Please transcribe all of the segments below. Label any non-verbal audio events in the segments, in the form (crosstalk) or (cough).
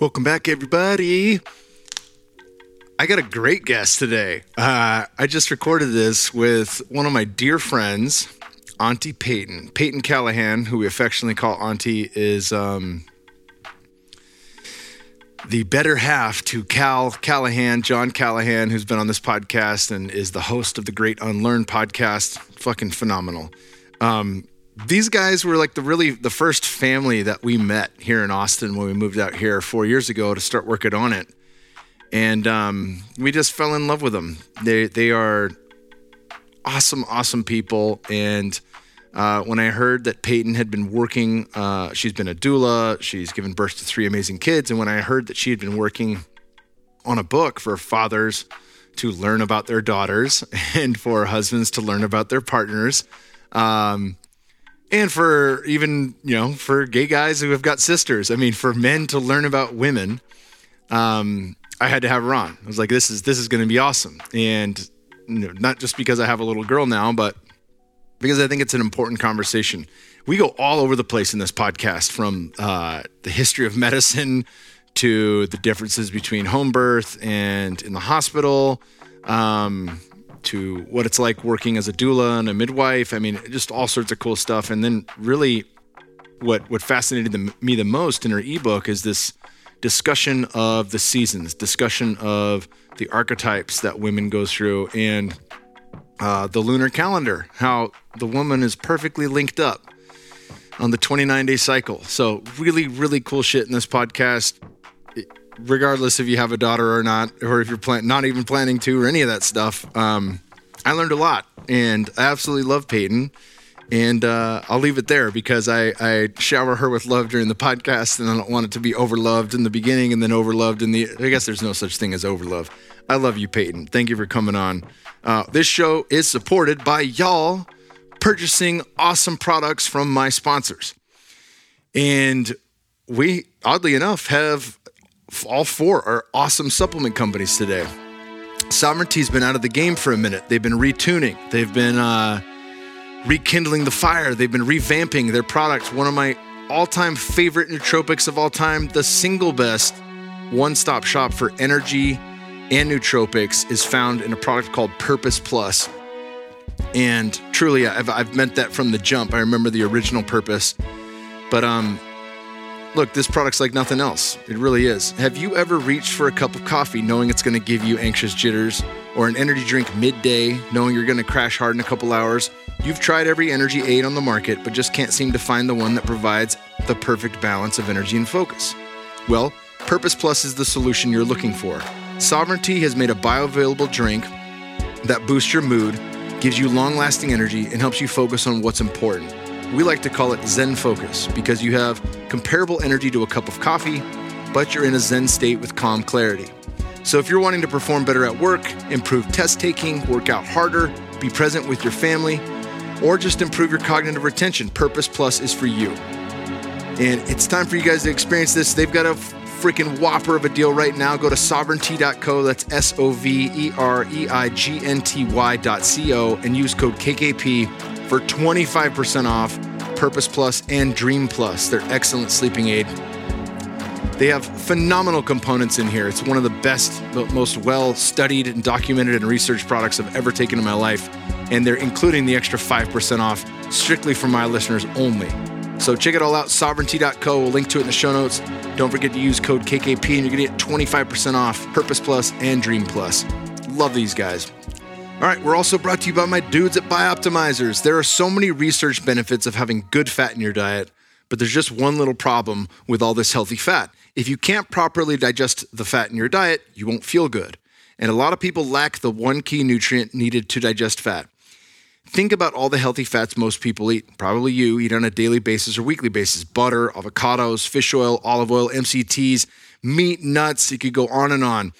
Welcome back, everybody. I got a great guest today. Uh, I just recorded this with one of my dear friends, Auntie Peyton. Peyton Callahan, who we affectionately call Auntie, is um, the better half to Cal Callahan, John Callahan, who's been on this podcast and is the host of the Great Unlearned podcast. Fucking phenomenal. Um, these guys were like the really the first family that we met here in Austin when we moved out here four years ago to start working on it, and um, we just fell in love with them. They they are awesome, awesome people. And uh, when I heard that Peyton had been working, uh, she's been a doula, she's given birth to three amazing kids, and when I heard that she had been working on a book for fathers to learn about their daughters (laughs) and for husbands to learn about their partners. Um, and for even you know for gay guys who have got sisters. I mean for men to learn about women um, i had to have her on i was like this is this is going to be awesome. And you know, not just because i have a little girl now but because i think it's an important conversation. We go all over the place in this podcast from uh, the history of medicine to the differences between home birth and in the hospital. Um, to what it's like working as a doula and a midwife. I mean, just all sorts of cool stuff. And then really, what what fascinated the, me the most in her ebook is this discussion of the seasons, discussion of the archetypes that women go through, and uh, the lunar calendar, how the woman is perfectly linked up on the 29 day cycle. So, really, really cool shit in this podcast. Regardless if you have a daughter or not, or if you're plan- not even planning to, or any of that stuff, um, I learned a lot, and I absolutely love Peyton. And uh, I'll leave it there because I, I shower her with love during the podcast, and I don't want it to be overloved in the beginning and then overloved in the. I guess there's no such thing as overlove. I love you, Peyton. Thank you for coming on. Uh, this show is supported by y'all purchasing awesome products from my sponsors. And we, oddly enough, have all four are awesome supplement companies today. Sovereignty's been out of the game for a minute. They've been retuning. They've been uh, rekindling the fire. They've been revamping their products. One of my all-time favorite nootropics of all time, the single best one-stop shop for energy and nootropics, is found in a product called Purpose Plus. And truly, I've, I've meant that from the jump. I remember the original purpose, but um, Look, this product's like nothing else. It really is. Have you ever reached for a cup of coffee knowing it's going to give you anxious jitters, or an energy drink midday knowing you're going to crash hard in a couple hours? You've tried every energy aid on the market, but just can't seem to find the one that provides the perfect balance of energy and focus. Well, Purpose Plus is the solution you're looking for. Sovereignty has made a bioavailable drink that boosts your mood, gives you long lasting energy, and helps you focus on what's important. We like to call it Zen Focus because you have comparable energy to a cup of coffee, but you're in a Zen state with calm clarity. So if you're wanting to perform better at work, improve test taking, work out harder, be present with your family, or just improve your cognitive retention, Purpose Plus is for you. And it's time for you guys to experience this. They've got a freaking whopper of a deal right now. Go to sovereignty.co, that's S O V E R E I G N T Y.co, and use code KKP for 25% off Purpose Plus and Dream Plus, their excellent sleeping aid. They have phenomenal components in here. It's one of the best, most well studied and documented and researched products I've ever taken in my life. And they're including the extra 5% off strictly for my listeners only. So check it all out, sovereignty.co. We'll link to it in the show notes. Don't forget to use code KKP and you're going to get 25% off Purpose Plus and Dream Plus. Love these guys. All right, we're also brought to you by my dudes at Bioptimizers. There are so many research benefits of having good fat in your diet, but there's just one little problem with all this healthy fat. If you can't properly digest the fat in your diet, you won't feel good. And a lot of people lack the one key nutrient needed to digest fat. Think about all the healthy fats most people eat. Probably you eat on a daily basis or weekly basis butter, avocados, fish oil, olive oil, MCTs, meat, nuts. You could go on and on.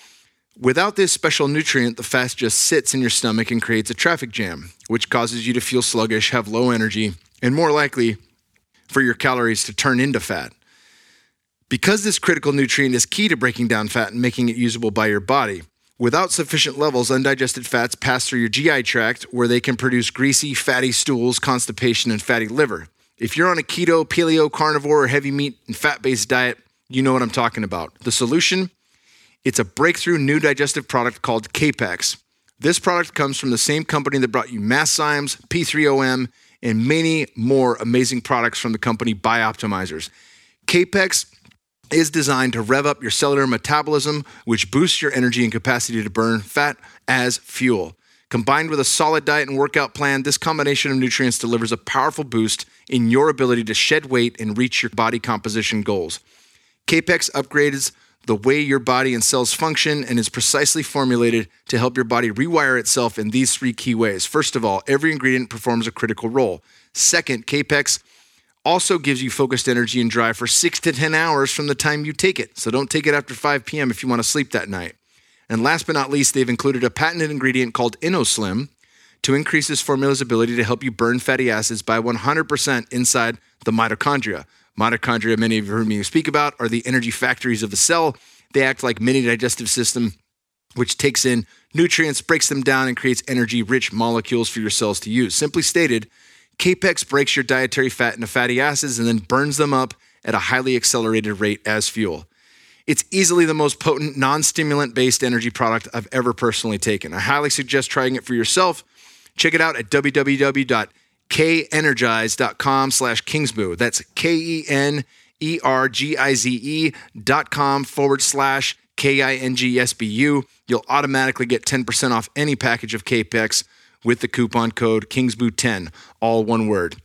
Without this special nutrient, the fat just sits in your stomach and creates a traffic jam, which causes you to feel sluggish, have low energy, and more likely for your calories to turn into fat. Because this critical nutrient is key to breaking down fat and making it usable by your body, without sufficient levels, undigested fats pass through your GI tract where they can produce greasy, fatty stools, constipation, and fatty liver. If you're on a keto, paleo, carnivore, or heavy meat and fat based diet, you know what I'm talking about. The solution? It's a breakthrough new digestive product called Kapex. This product comes from the same company that brought you Masszymes, P3OM, and many more amazing products from the company Bioptimizers. Kapex is designed to rev up your cellular metabolism, which boosts your energy and capacity to burn fat as fuel. Combined with a solid diet and workout plan, this combination of nutrients delivers a powerful boost in your ability to shed weight and reach your body composition goals. Kapex upgrades the way your body and cells function and is precisely formulated to help your body rewire itself in these three key ways. First of all, every ingredient performs a critical role. Second, Kapex also gives you focused energy and drive for six to 10 hours from the time you take it. So don't take it after 5 p.m. if you want to sleep that night. And last but not least, they've included a patented ingredient called InnoSlim to increase this formula's ability to help you burn fatty acids by 100% inside the mitochondria. Mitochondria, many of you heard me speak about, are the energy factories of the cell. They act like mini digestive system, which takes in nutrients, breaks them down, and creates energy-rich molecules for your cells to use. Simply stated, Kapex breaks your dietary fat into fatty acids and then burns them up at a highly accelerated rate as fuel. It's easily the most potent non-stimulant based energy product I've ever personally taken. I highly suggest trying it for yourself. Check it out at www.kenergize.com slash kingsboo. That's K-E-N-E-R-G-I-Z-E dot com forward slash K-I-N-G-S-B-U. You'll automatically get 10% off any package of Kapex with the coupon code KINGSBOO10, all one word.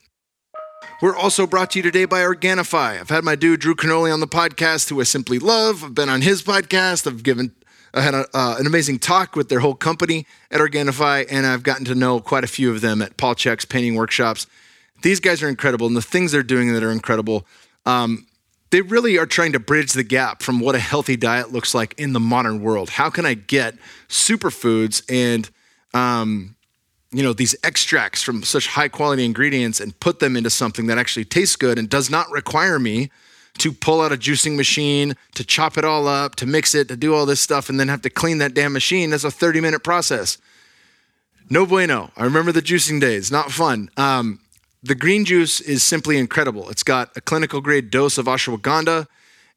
We're also brought to you today by Organifi. I've had my dude Drew Canole on the podcast, who I simply love. I've been on his podcast. I've given, I had a, uh, an amazing talk with their whole company at Organifi, and I've gotten to know quite a few of them at Paul Chek's painting workshops. These guys are incredible, and the things they're doing that are incredible. Um, they really are trying to bridge the gap from what a healthy diet looks like in the modern world. How can I get superfoods and um, you know these extracts from such high quality ingredients and put them into something that actually tastes good and does not require me to pull out a juicing machine to chop it all up to mix it to do all this stuff and then have to clean that damn machine. That's a 30 minute process. No bueno. I remember the juicing days. Not fun. Um, the green juice is simply incredible. It's got a clinical grade dose of ashwagandha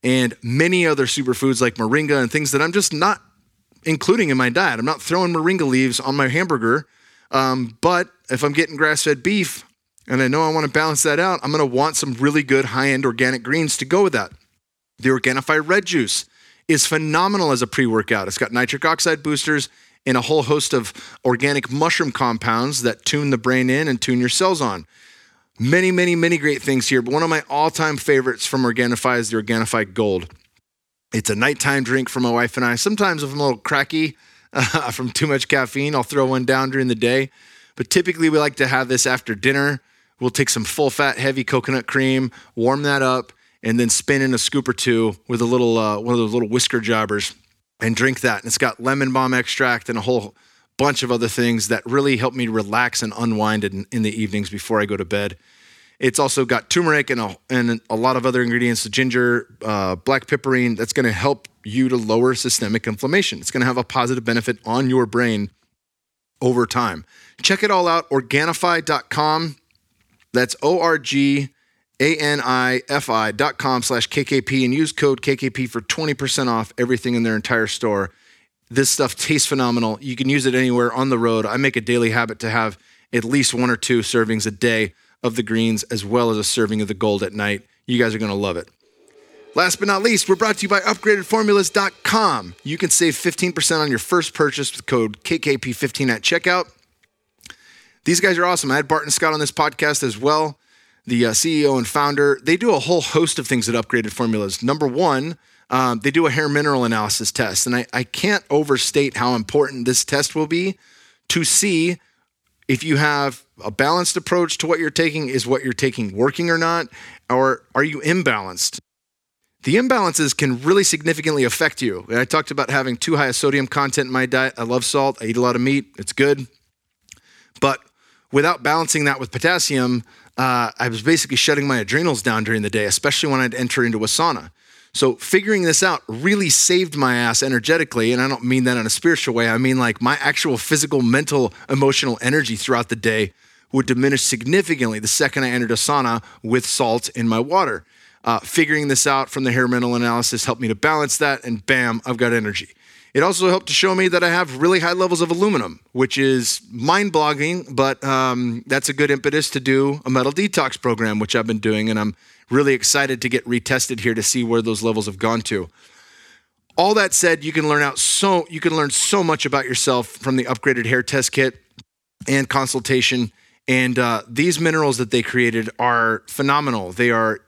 and many other superfoods like moringa and things that i'm just not including in my diet. I'm not throwing moringa leaves on my hamburger. Um, but if I'm getting grass fed beef and I know I want to balance that out, I'm going to want some really good high end organic greens to go with that. The Organifi Red Juice is phenomenal as a pre workout. It's got nitric oxide boosters and a whole host of organic mushroom compounds that tune the brain in and tune your cells on. Many, many, many great things here, but one of my all time favorites from Organifi is the Organifi Gold. It's a nighttime drink for my wife and I. Sometimes if I'm a little cracky, uh, (laughs) from too much caffeine. I'll throw one down during the day. But typically, we like to have this after dinner. We'll take some full fat, heavy coconut cream, warm that up, and then spin in a scoop or two with a little uh, one of those little whisker jobbers and drink that. And it's got lemon balm extract and a whole bunch of other things that really help me relax and unwind in, in the evenings before I go to bed. It's also got turmeric and a, and a lot of other ingredients, ginger, uh, black pepperine, that's going to help you to lower systemic inflammation. It's going to have a positive benefit on your brain over time. Check it all out, Organifi.com. That's O R G A N I F I dot com slash KKP and use code KKP for 20% off everything in their entire store. This stuff tastes phenomenal. You can use it anywhere on the road. I make a daily habit to have at least one or two servings a day of the greens as well as a serving of the gold at night. You guys are going to love it. Last but not least, we're brought to you by upgradedformulas.com. You can save 15% on your first purchase with code KKP15 at checkout. These guys are awesome. I had Barton Scott on this podcast as well, the uh, CEO and founder. They do a whole host of things at Upgraded Formulas. Number one, um, they do a hair mineral analysis test. And I, I can't overstate how important this test will be to see if you have a balanced approach to what you're taking, is what you're taking working or not? Or are you imbalanced? The imbalances can really significantly affect you. I talked about having too high a sodium content in my diet. I love salt. I eat a lot of meat. It's good. But without balancing that with potassium, uh, I was basically shutting my adrenals down during the day, especially when I'd enter into a sauna. So figuring this out really saved my ass energetically. And I don't mean that in a spiritual way. I mean like my actual physical, mental, emotional energy throughout the day would diminish significantly the second I entered a sauna with salt in my water. Uh, figuring this out from the hair mineral analysis helped me to balance that, and bam, I've got energy. It also helped to show me that I have really high levels of aluminum, which is mind blogging, but um, that's a good impetus to do a metal detox program, which I've been doing. And I'm really excited to get retested here to see where those levels have gone to. All that said, you can learn out so you can learn so much about yourself from the upgraded hair test kit and consultation. And uh, these minerals that they created are phenomenal. They are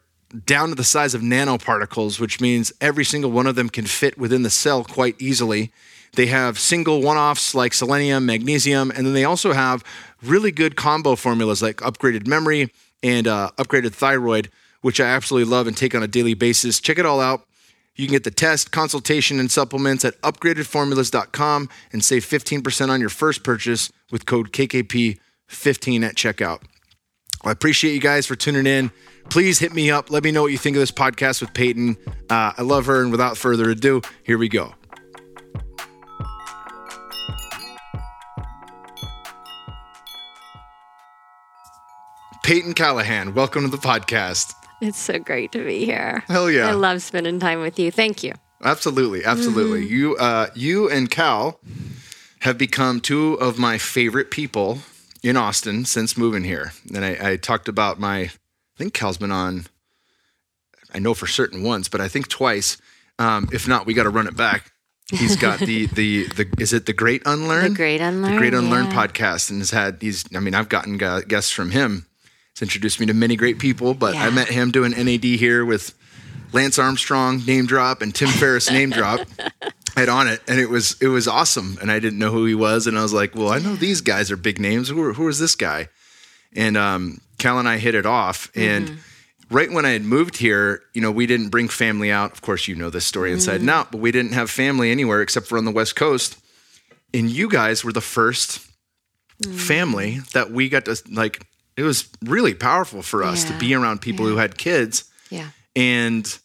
down to the size of nanoparticles, which means every single one of them can fit within the cell quite easily. They have single one offs like selenium, magnesium, and then they also have really good combo formulas like upgraded memory and uh, upgraded thyroid, which I absolutely love and take on a daily basis. Check it all out. You can get the test, consultation, and supplements at upgradedformulas.com and save 15% on your first purchase with code KKP15 at checkout. I appreciate you guys for tuning in please hit me up. Let me know what you think of this podcast with Peyton. Uh, I love her. And without further ado, here we go. Peyton Callahan, welcome to the podcast. It's so great to be here. Hell yeah. I love spending time with you. Thank you. Absolutely. Absolutely. Mm-hmm. You, uh, you and Cal have become two of my favorite people in Austin since moving here. And I, I talked about my I think Cal's been on, I know for certain once, but I think twice. Um, if not, we got to run it back. He's got the, (laughs) the, the, is it the Great Unlearn? The Great Unlearn. The Great Unlearn yeah. podcast. And has had, he's, I mean, I've gotten guests from him. He's introduced me to many great people, but yeah. I met him doing NAD here with Lance Armstrong name drop and Tim Ferriss name drop. (laughs) Head on it, and it was it was awesome. And I didn't know who he was, and I was like, "Well, I know these guys are big names. Who who is this guy?" And um, Cal and I hit it off. And mm-hmm. right when I had moved here, you know, we didn't bring family out. Of course, you know this story inside mm-hmm. and out, but we didn't have family anywhere except for on the West Coast. And you guys were the 1st mm-hmm. family that we got to like. It was really powerful for us yeah. to be around people yeah. who had kids. Yeah. And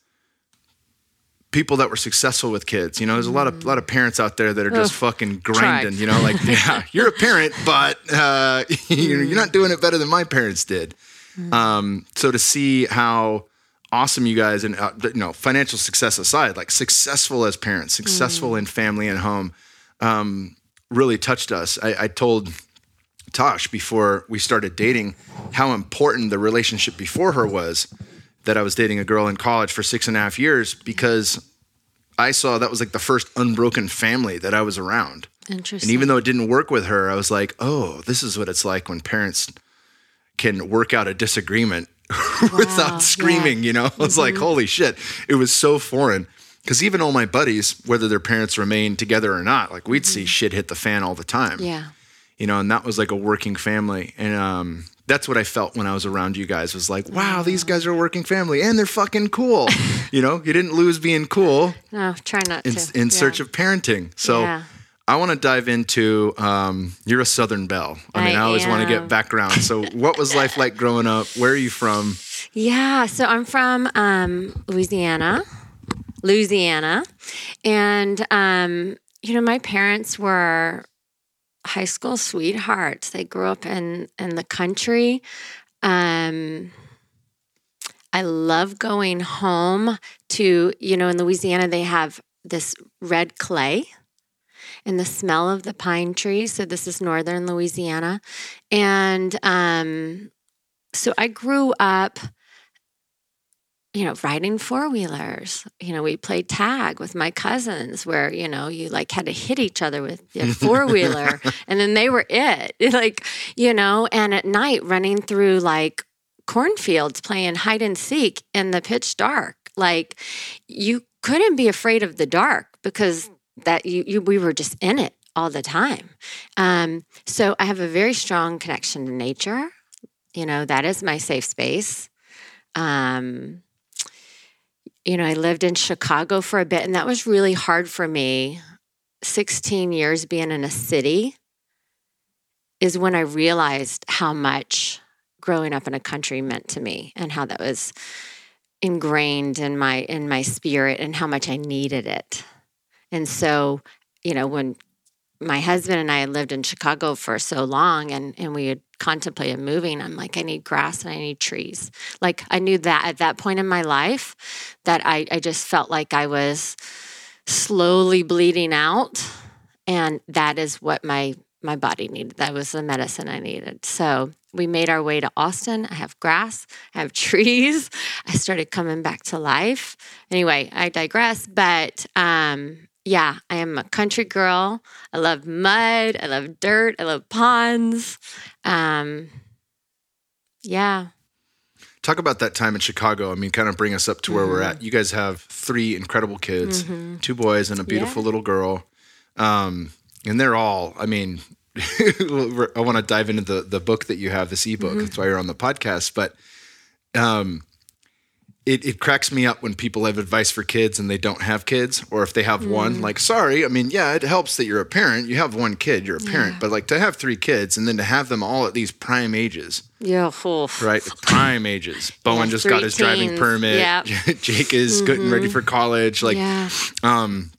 people that were successful with kids. You know, there's a lot of a lot of parents out there that are just fucking grinding. Try. You know, like (laughs) yeah, you're a parent, but uh, (laughs) you're not doing it better than my parents did. Mm. Um, so to see how awesome you guys and uh, you know financial success aside, like successful as parents, successful mm. in family and home, um, really touched us. I, I told. Tosh, before we started dating, how important the relationship before her was that I was dating a girl in college for six and a half years because I saw that was like the first unbroken family that I was around. Interesting. And even though it didn't work with her, I was like, oh, this is what it's like when parents can work out a disagreement (laughs) wow. without screaming, yeah. you know? I was mm-hmm. like, holy shit. It was so foreign. Because even all my buddies, whether their parents remained together or not, like we'd mm-hmm. see shit hit the fan all the time. Yeah. You know, and that was like a working family. And um, that's what I felt when I was around you guys was like, wow, these guys are a working family and they're fucking cool. (laughs) you know, you didn't lose being cool. No, try not in, to. In yeah. search of parenting. So yeah. I want to dive into um, you're a Southern Belle. I mean, I, I always want to get background. So what was life like growing up? Where are you from? Yeah, so I'm from um, Louisiana, Louisiana. And, um, you know, my parents were high school sweethearts. They grew up in in the country. Um, I love going home to you know in Louisiana they have this red clay and the smell of the pine trees. So this is northern Louisiana, and um, so I grew up you know, riding four wheelers. You know, we played tag with my cousins where, you know, you like had to hit each other with your (laughs) four wheeler and then they were it. (laughs) Like, you know, and at night running through like cornfields playing hide and seek in the pitch dark. Like, you couldn't be afraid of the dark because that you, you we were just in it all the time. Um, so I have a very strong connection to nature. You know, that is my safe space. Um, you know, I lived in Chicago for a bit, and that was really hard for me. 16 years being in a city is when I realized how much growing up in a country meant to me and how that was ingrained in my in my spirit and how much I needed it. And so, you know, when my husband and I had lived in Chicago for so long and and we had contemplated moving. I'm like, I need grass and I need trees. Like I knew that at that point in my life that I, I just felt like I was slowly bleeding out. And that is what my my body needed. That was the medicine I needed. So we made our way to Austin. I have grass, I have (laughs) trees. I started coming back to life. Anyway, I digress. But um, yeah, I am a country girl. I love mud. I love dirt. I love ponds. Um, yeah. Talk about that time in Chicago. I mean, kind of bring us up to where we're at. You guys have three incredible kids, two boys and a beautiful Yeah. little girl. Um, and they're all, I mean, (laughs) I want to dive into the, the book that you have, this ebook. That's why you're on the podcast. But um, it, it cracks me up when people have advice for kids and they don't have kids, or if they have hmm. one, like, sorry, I mean, yeah, it helps that you're a parent. You have one kid, you're a parent. But like to have three kids and then to have them all at these prime ages, Yeah. oof. right? Prime ages. (laughs) Bowen Yeah, just got his driving permit. Yep. (laughs) Jake is getting ready mm-hmm. for college. Like yeah. Um,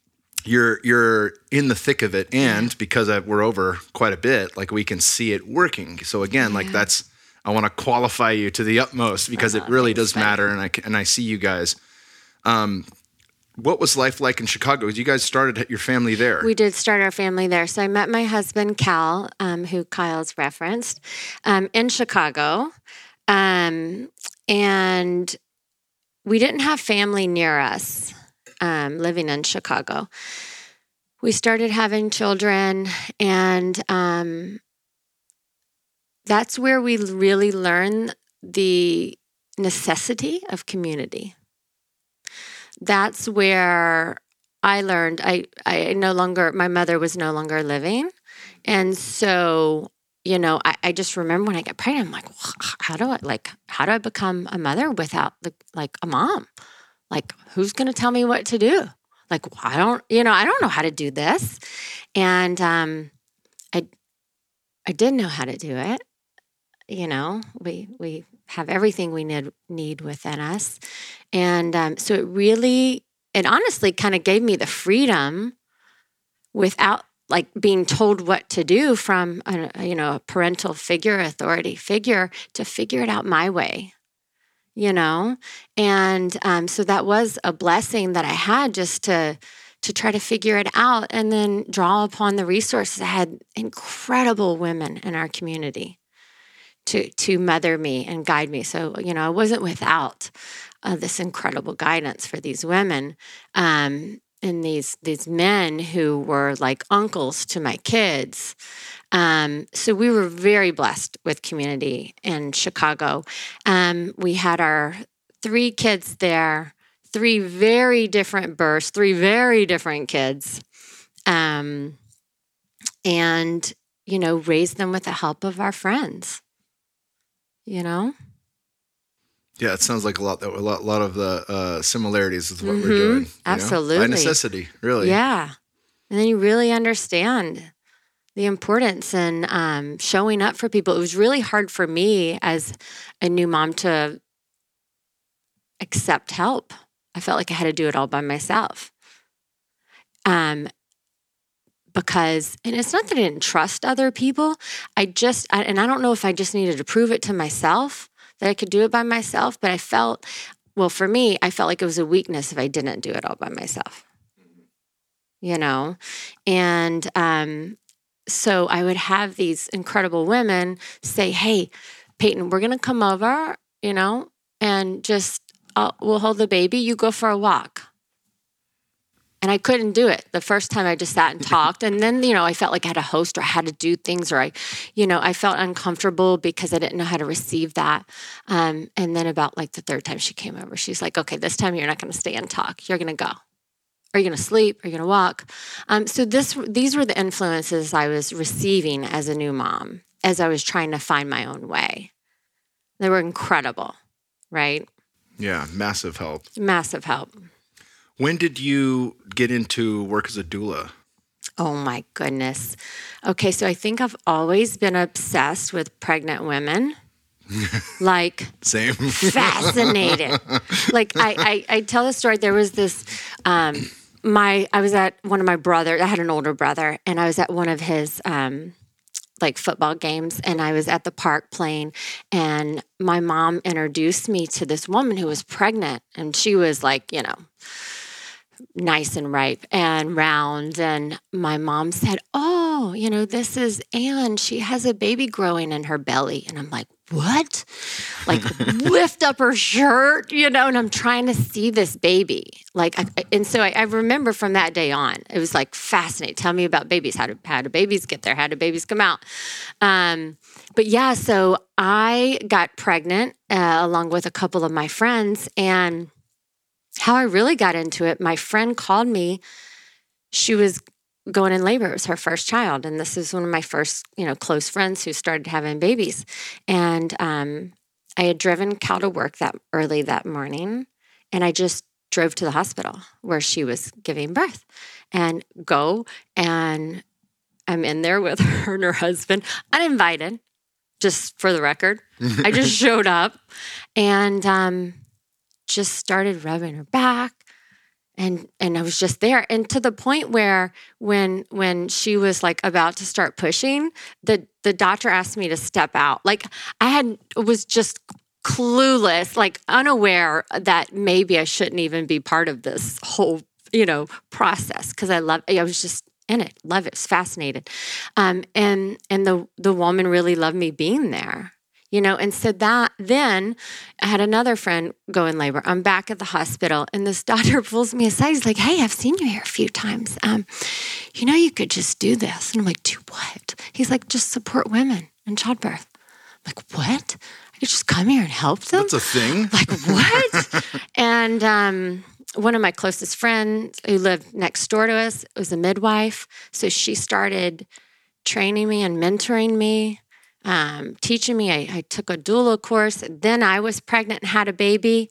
you're you're in the thick of it, and because I, we're over quite a bit, like we can see it working. So again, like that's I want to qualify you to the utmost because it really does matter, and I and I see you guys. Um, what was life like in Chicago? You guys started your family there. We did start our family there. So I met my husband, Cal, um, who Kyle's referenced, um, in Chicago. Um, and we didn't have family near us um, living in Chicago. We started having children, and um, that's where we really learn the necessity of community. That's where I learned I I no longer my mother was no longer living, and so you know I, I just remember when I got pregnant, I'm like, how do I like how do I become a mother without the like a mom? Like who's going to tell me what to do? Like I don't you know I don't know how to do this, and um, I I did know how to do it. You know we we have everything we need need within us, and um, so it really it honestly kind of gave me the freedom without like being told what to do from a, you know a parental figure authority figure to figure it out my way you know? And um, so that was a blessing that i had just to to try to figure it out and then draw upon the resources. I had incredible women in our community to to mother me and guide me so you know i wasn't without uh, this incredible guidance for these women um, and these these men who were like uncles to my kids. Um, so we were very blessed with community in Chicago. Um, we had our three kids there, three very different births, three very different kids, um, and you know raised them with the help of our friends. You know. yeah, it sounds like a lot. That a lot, lot of the uh, similarities with what we're Mhm. doing. Absolutely. know? by necessity, really. Yeah. And then you really understand the importance in um, showing up for people. It was really hard for me as a new mom to accept help. I felt like I had to do it all by myself. Um, because, and it's not that I didn't trust other people. I just, I, and I don't know if I just needed to prove it to myself that I could do it by myself, but I felt, well, for me, I felt like it was a weakness if I didn't do it all by myself. You know? And um so i would have these incredible women say hey peyton we're gonna come over you know and just uh, we'll hold the baby. You go for a walk and i couldn't do it the first time i just sat and talked and then you know i felt like i had a host or i had to do things or i you know i felt uncomfortable because i didn't know how to receive that um, and then about like the third time she came over she's like okay this time you're not going to stay and talk you're going to go are you going to sleep? Are you going to walk? Um, so this, these were the influences I was receiving as a new mom, as I was trying to find my own way. They were incredible, right? yeah, massive help. Massive help. When did you get into work as a doula? Oh my goodness. Okay, so I think I've always been obsessed with pregnant women. (laughs) like Same. fascinated. like I, I, I tell the story. There was this, um, my I was at one of my brothers. I had an older brother, and I was at one of his um, like football games and I was at the park playing and my mom introduced me to this woman who was pregnant and she was like, you know, nice and ripe and round and my mom said, "Oh, you know, this is Anne. She has a baby growing in her belly." And I'm like, "What?" Like (laughs) lift up her shirt, you know, and I'm trying to see this baby. Like I, and so I, I remember from that day on, it was like fascinating. Tell me about babies. How do how do babies get there? How do babies come out? Um, but yeah, so I got pregnant uh, along with a couple of my friends and how I really got into it, my friend called me. She was going in labor. It was her first child. And this is one of my first, you know, close friends who started having babies. And um, I had driven Cal to work that early that morning. And I just drove to the hospital where she was giving birth and go. And I'm in there with (laughs) her and her husband, uninvited, just for the record. I just (laughs) showed up and um, just started rubbing her back and and I was just there and to the point where when when she was like about to start pushing the the doctor asked me to step out. Like I had was just clueless like unaware that maybe I shouldn't even be part of this whole you know process because I love I was just in it. Love it, it was fascinated um, and and the the woman really loved me being there you know and so that then i had another friend go in labor. I'm back at the hospital and this doctor (laughs) pulls me aside. He's like hey i've seen you here a few times. Um, you know you could just do this. And i'm like do what? He's like just support women in childbirth. I'm like what? I could just come here and help them? That's a thing. (laughs) like what? And um, one of my closest friends who lived next door to us was a midwife. So she started training me and mentoring me um, teaching me. I, I took a doula course. Then I was pregnant and had a baby.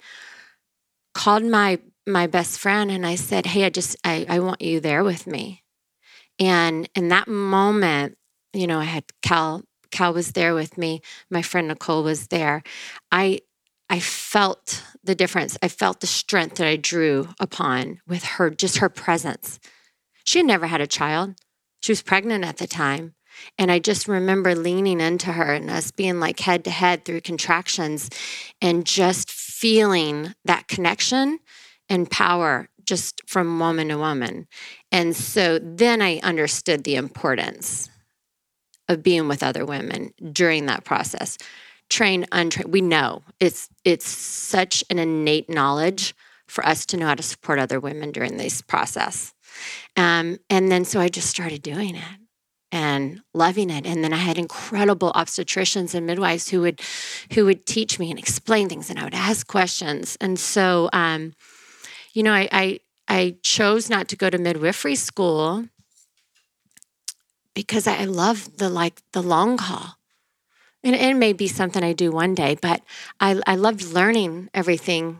Called my my best friend and I said, "Hey, I just I, I want you there with me." And in that moment, you know, I had Cal. Cal was there with me. My friend Nicole was there. I I felt the difference. I felt the strength that I drew upon with her, just her presence. She had never had a child. She was pregnant at the time. And I just remember leaning into her and us being like head to head through contractions and just feeling that connection and power just from woman to woman. And so then I understood the importance of being with other women during that process. Trained, untrained, we know it's it's such an innate knowledge for us to know how to support other women during this process. Um, and then so I just started doing it and loving it. And then i had incredible obstetricians and midwives who would who would teach me and explain things and i would ask questions. And so um, you know I, I i chose not to go to midwifery school because i love the like the long haul. And it may be something i do one day but i i loved learning everything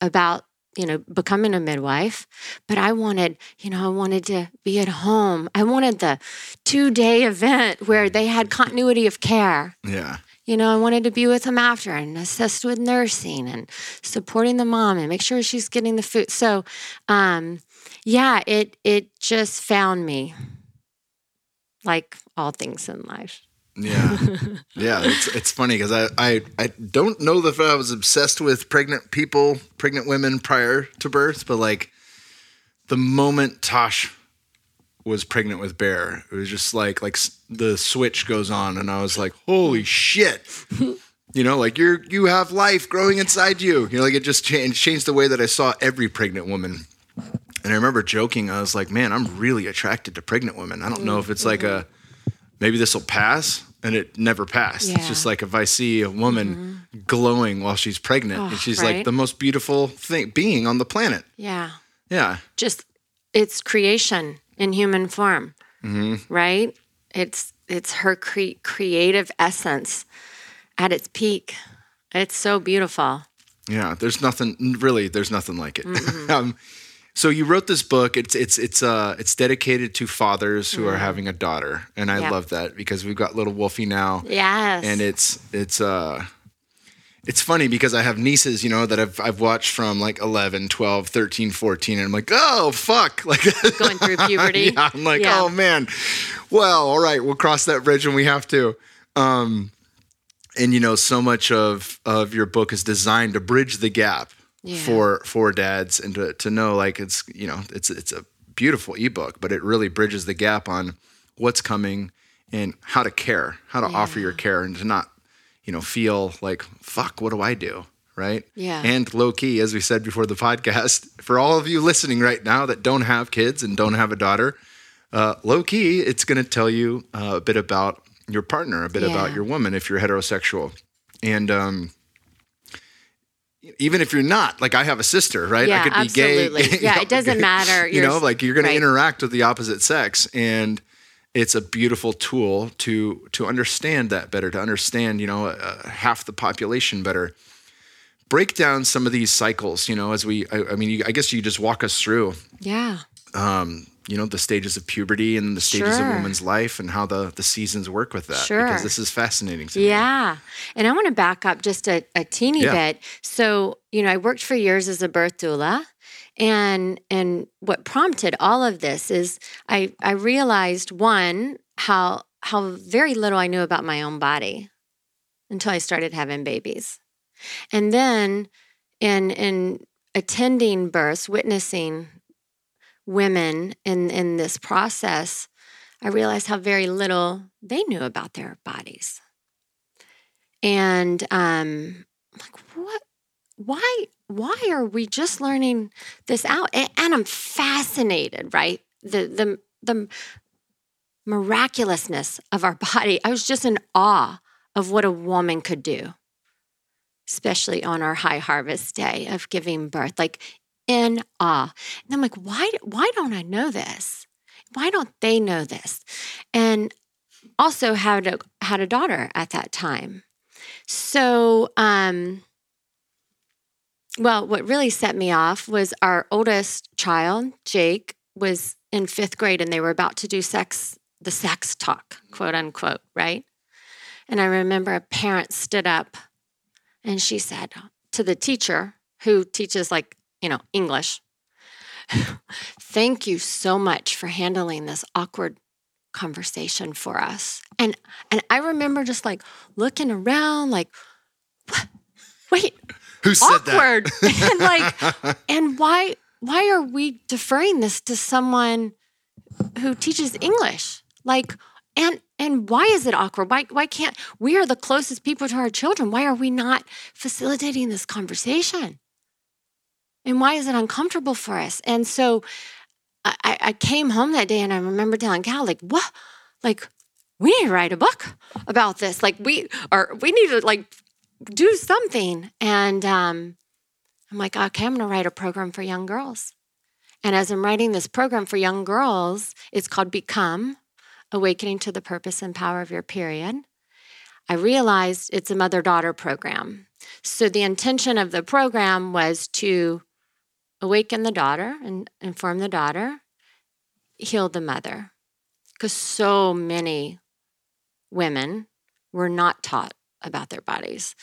about you know, becoming a midwife, but I wanted, you know, I wanted to be at home. I wanted the two day event where they had continuity of care. Yeah. You know, I wanted to be with them after and assist with nursing and supporting the mom and make sure she's getting the food. So, um, yeah, it it just found me, like all things in life. Yeah, (laughs) yeah. It's it's funny because I, I I don't know if I was obsessed with pregnant people, pregnant women prior to birth, but like the moment Tosh was pregnant with Bear, it was just like like the switch goes on, and I was like, holy shit. (laughs) You know, like you're you have life growing inside you. You know, like it just changed changed the way that I saw every pregnant woman. And I remember joking, I was like, man, I'm really attracted to pregnant women. I don't know mm, if it's like a mm-hmm. Maybe this will pass and it never passed. Yeah. it's just like if i see a woman mm-hmm. glowing while she's pregnant Oh, and she's right. like the most beautiful thing being on the planet. Yeah. yeah. Just it's creation in human form mm-hmm. right? It's it's her cre- creative essence at its peak. It's so beautiful. Yeah there's nothing really there's nothing like it. Mm-hmm. (laughs) Um, so you wrote this book it's it's it's uh it's dedicated to fathers who are having a daughter and i Yep. love that because we've got little wolfie now yes and it's it's uh it's funny because I have nieces, you know, that I've I've watched from like 11, 12, 13, 14 and I'm like, "Oh, fuck." (laughs) Like going through puberty (laughs) yeah, I'm like, Yeah. "Oh man. well, all right, we'll cross that bridge when we have to. Um, and you know, so much of of your book is designed to bridge the gap Yeah. for for dads and to to know like it's you know it's it's a beautiful ebook, but it really bridges the gap on what's coming and how to care, how to offer your care, and to not you know feel like fuck, what do I do? Right. Yeah. And low key, as we said before the podcast, for all of you listening right now that don't have kids and don't have a daughter, uh, low key, it's going to tell you uh, a bit about your partner, a bit about your woman if you're heterosexual. And um, even if you're not, like I have a sister, right? Yeah, I could be gay. absolutely. (laughs) you Yeah, know, it doesn't matter. (laughs) You know, like you're going to interact with the opposite sex. And it's a beautiful tool to to understand that better, to understand, you know, uh, half the population better. Break down some of these cycles, you know, as we, I, I mean, you, I guess you just walk us through Yeah. um, you know, the stages of puberty and the stages of Sure. a woman's life and how the, the seasons work with that. Sure. Because this is fascinating to me. Yeah. And I want to back up just a, a teeny Yeah. bit. So, you know, I worked for years as a birth doula. And and what prompted all of this is I I realized one, how how very little I knew about my own body until I started having babies. And then in in attending births, witnessing women in in this process, I realized how very little they knew about their bodies. And um like what why why are we just learning this out? And, and I'm fascinated, right? The the the miraculousness of our (laughs) body. I was just in awe of what a woman could do, especially on our high harvest day of giving birth. Like in awe. And I'm like, why why don't I know this? Why don't they know this? And also had a had a daughter at that time. So um well, what really set me off was our oldest child, Jake, was in fifth grade and they were about to do sex, the sex talk, quote unquote, right? And I remember a parent stood up and she said to the teacher who teaches like, you know, English, thank you so much for handling this awkward conversation for us. And and I remember just like looking around like "What? wait, Who said awkward. (laughs) And like and why why are we deferring this to someone who teaches english? Like and and why is it awkward? Why why can't we are the closest people to our children. Why are we not facilitating this conversation and why is it uncomfortable for us and so i I- came home that day and i remember telling cal like what like we need to write a book about this like we are we need to like do something. And um, I'm like, okay, I'm to write a program for young girls. And as I'm writing this program for young girls, it's called Become Awakening to the Purpose and Power of Your Period. I realized it's a mother daughter program. So the intention of the program was to awaken the daughter and inform the daughter, heal the mother. Because so many women were not taught about their bodies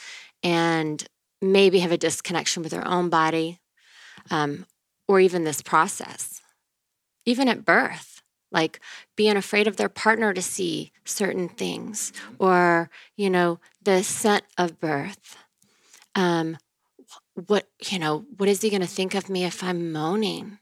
and maybe have a disconnection with their own body um, or even this process, even at birth, like being afraid of their partner to see certain things or, you know, the scent of birth. Um, what, you know, what is he going to think of me if I'm moaning?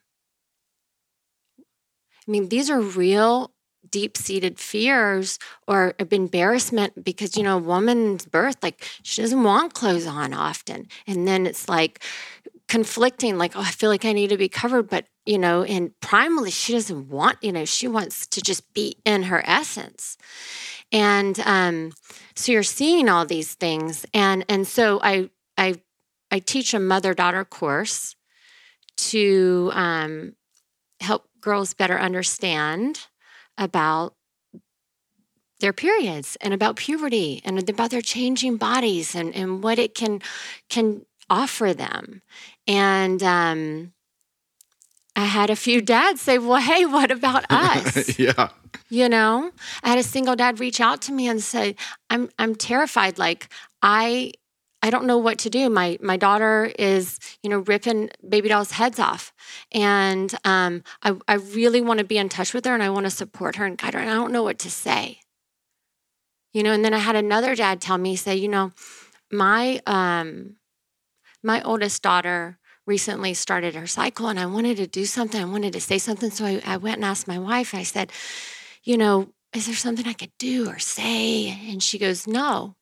I mean, these are real deep seated fears or embarrassment because, you know, a woman's birth, like she doesn't want clothes on often. And then it's like conflicting, like, oh, I feel like I need to be covered. But, you know, and primarily she doesn't want, you know, she wants to just be in her essence. And um, so you're seeing all these things. And and so I I I teach a mother-daughter course to um, help girls better understand about their periods and about puberty and about their changing bodies and, and what it can can offer them. And um, I had a few dads say, "Well, hey, what about (laughs) us?" yeah. you know, I had a single dad reach out to me and say, "I'm I'm terrified. Like I." I don't know what to do. My my daughter is, you know, ripping baby dolls' heads off, and um, I I really want to be in touch with her, and I want to support her and guide her, and I don't know what to say. You know, and then I had another dad tell me, say, you know, my um, my oldest daughter recently started her cycle, and I wanted to do something. I wanted to say something, so I, I went and asked my wife. I said, you know, is there something I could do or say? And she goes, no.